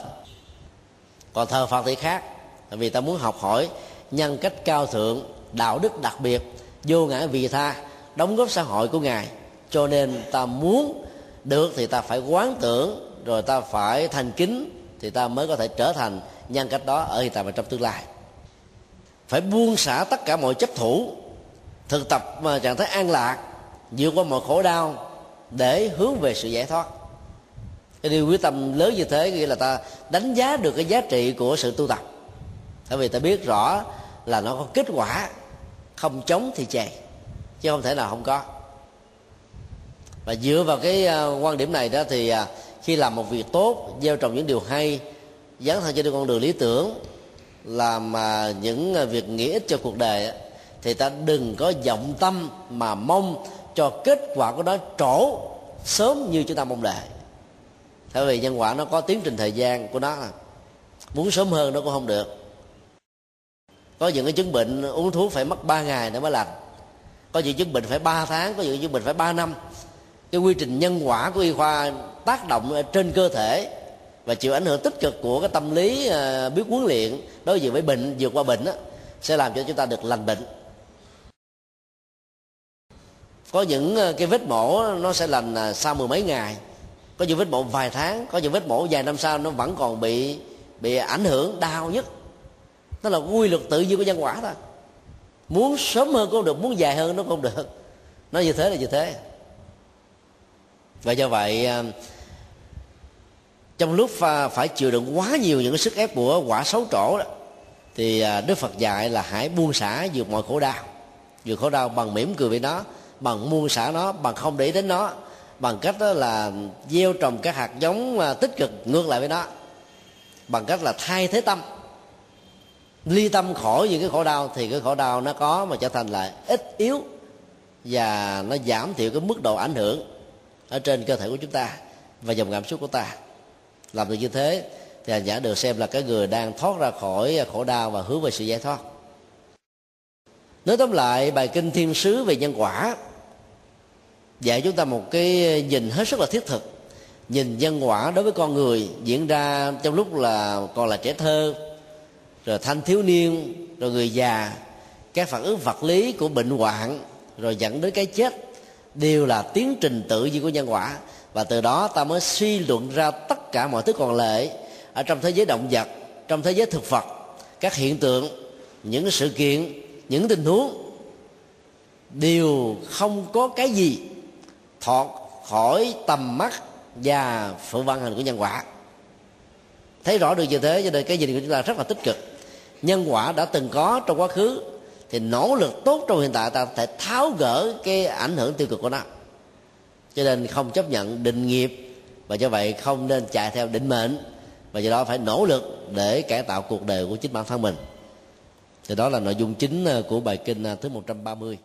Còn thờ phật thì khác vì ta muốn học hỏi nhân cách cao thượng, đạo đức đặc biệt, vô ngã vị tha, đóng góp xã hội của ngài. Cho nên ta muốn được thì ta phải quán tưởng, rồi ta phải thành kính, thì ta mới có thể trở thành nhân cách đó ở hiện tại và trong tương lai. Phải buông xả tất cả mọi chấp thủ, thực tập mà trạng thái an lạc, vượt qua mọi khổ đau để hướng về sự giải thoát. Cái điều quyết tâm lớn như thế nghĩa là ta đánh giá được cái giá trị của sự tu tập. Bởi vì ta biết rõ là nó có kết quả, không chống thì chè chứ không thể nào không có. Và dựa vào cái ờ, quan điểm này đó thì ờ, khi làm một việc tốt, gieo trồng những điều hay, dấn thân trên con đường lý tưởng, làm mà những việc nghĩa ích cho cuộc đời thì ta đừng có vọng tâm mà mong cho kết quả của nó trổ sớm như chúng ta mong đợi. Bởi vì nhân quả nó có tiến trình thời gian của nó, muốn sớm hơn nó cũng không được có những cái chứng bệnh uống thuốc phải mất 3 ngày để mới lành. Có những chứng bệnh phải 3 tháng có những chứng bệnh phải 3 năm. Cái quy trình nhân quả của y khoa tác động trên cơ thể và chịu ảnh hưởng tích cực của cái tâm lý à, biết huấn luyện đối diện với bệnh vượt qua bệnh đó, sẽ làm cho chúng ta được lành bệnh. Có những à, cái vết mổ nó sẽ lành à, sau mười mấy ngày. Có những vết mổ vài tháng có những vết mổ vài năm sau nó vẫn còn bị bị ảnh hưởng đau nhất đó là quy luật tự nhiên của nhân quả thôi. Muốn sớm hơn cũng được, muốn dài hơn nó cũng không được. Nó như thế là như thế. Và do vậy à, trong lúc phải chịu đựng quá nhiều những cái sức ép của quả xấu trổ đó, thì à, đức phật dạy là hãy buông xả vượt mọi khổ đau. Vượt khổ đau bằng mỉm cười với nó, bằng buông xả nó, bằng không để ý đến nó, bằng cách đó là gieo trồng các hạt giống à, tích cực ngược lại với nó, bằng cách là thay thế tâm ly tâm khỏi những cái khổ đau thì cái khổ đau nó có mà trở thành là ít yếu và nó giảm thiểu cái mức độ ảnh hưởng ở trên cơ thể của chúng ta và dòng cảm xúc của ta. Làm được như thế thì hành giả được xem là cái người đang thoát ra khỏi khổ đau và hướng về sự giải thoát. Nói tóm lại, bài kinh thiên sứ về nhân quả dạy chúng ta một cái nhìn hết sức là thiết thực. Nhìn nhân quả đối với con người diễn ra trong lúc là còn là trẻ thơ rồi thanh thiếu niên, rồi người già các phản ứng vật lý của bệnh hoạn, rồi dẫn đến cái chết, đều là tiến trình tự nhiên của nhân quả. Và từ đó ta mới suy luận ra tất cả mọi thứ còn lệ ở trong thế giới động vật, trong thế giới thực vật, các hiện tượng, những sự kiện, những tình huống đều không có cái gì thoát khỏi tầm mắt và sự vận hành của nhân quả. Thấy rõ được như thế cho nên cái nhìn của chúng ta rất là tích cực nhân quả đã từng có trong quá khứ, thì nỗ lực tốt trong hiện tại ta phải tháo gỡ cái ảnh hưởng tiêu cực của nó. Cho nên không chấp nhận định nghiệp, và do vậy không nên chạy theo định mệnh, và do đó phải nỗ lực để cải tạo cuộc đời của chính bản thân mình. Thì đó là nội dung chính ờ, của bài kinh ờ, thứ 130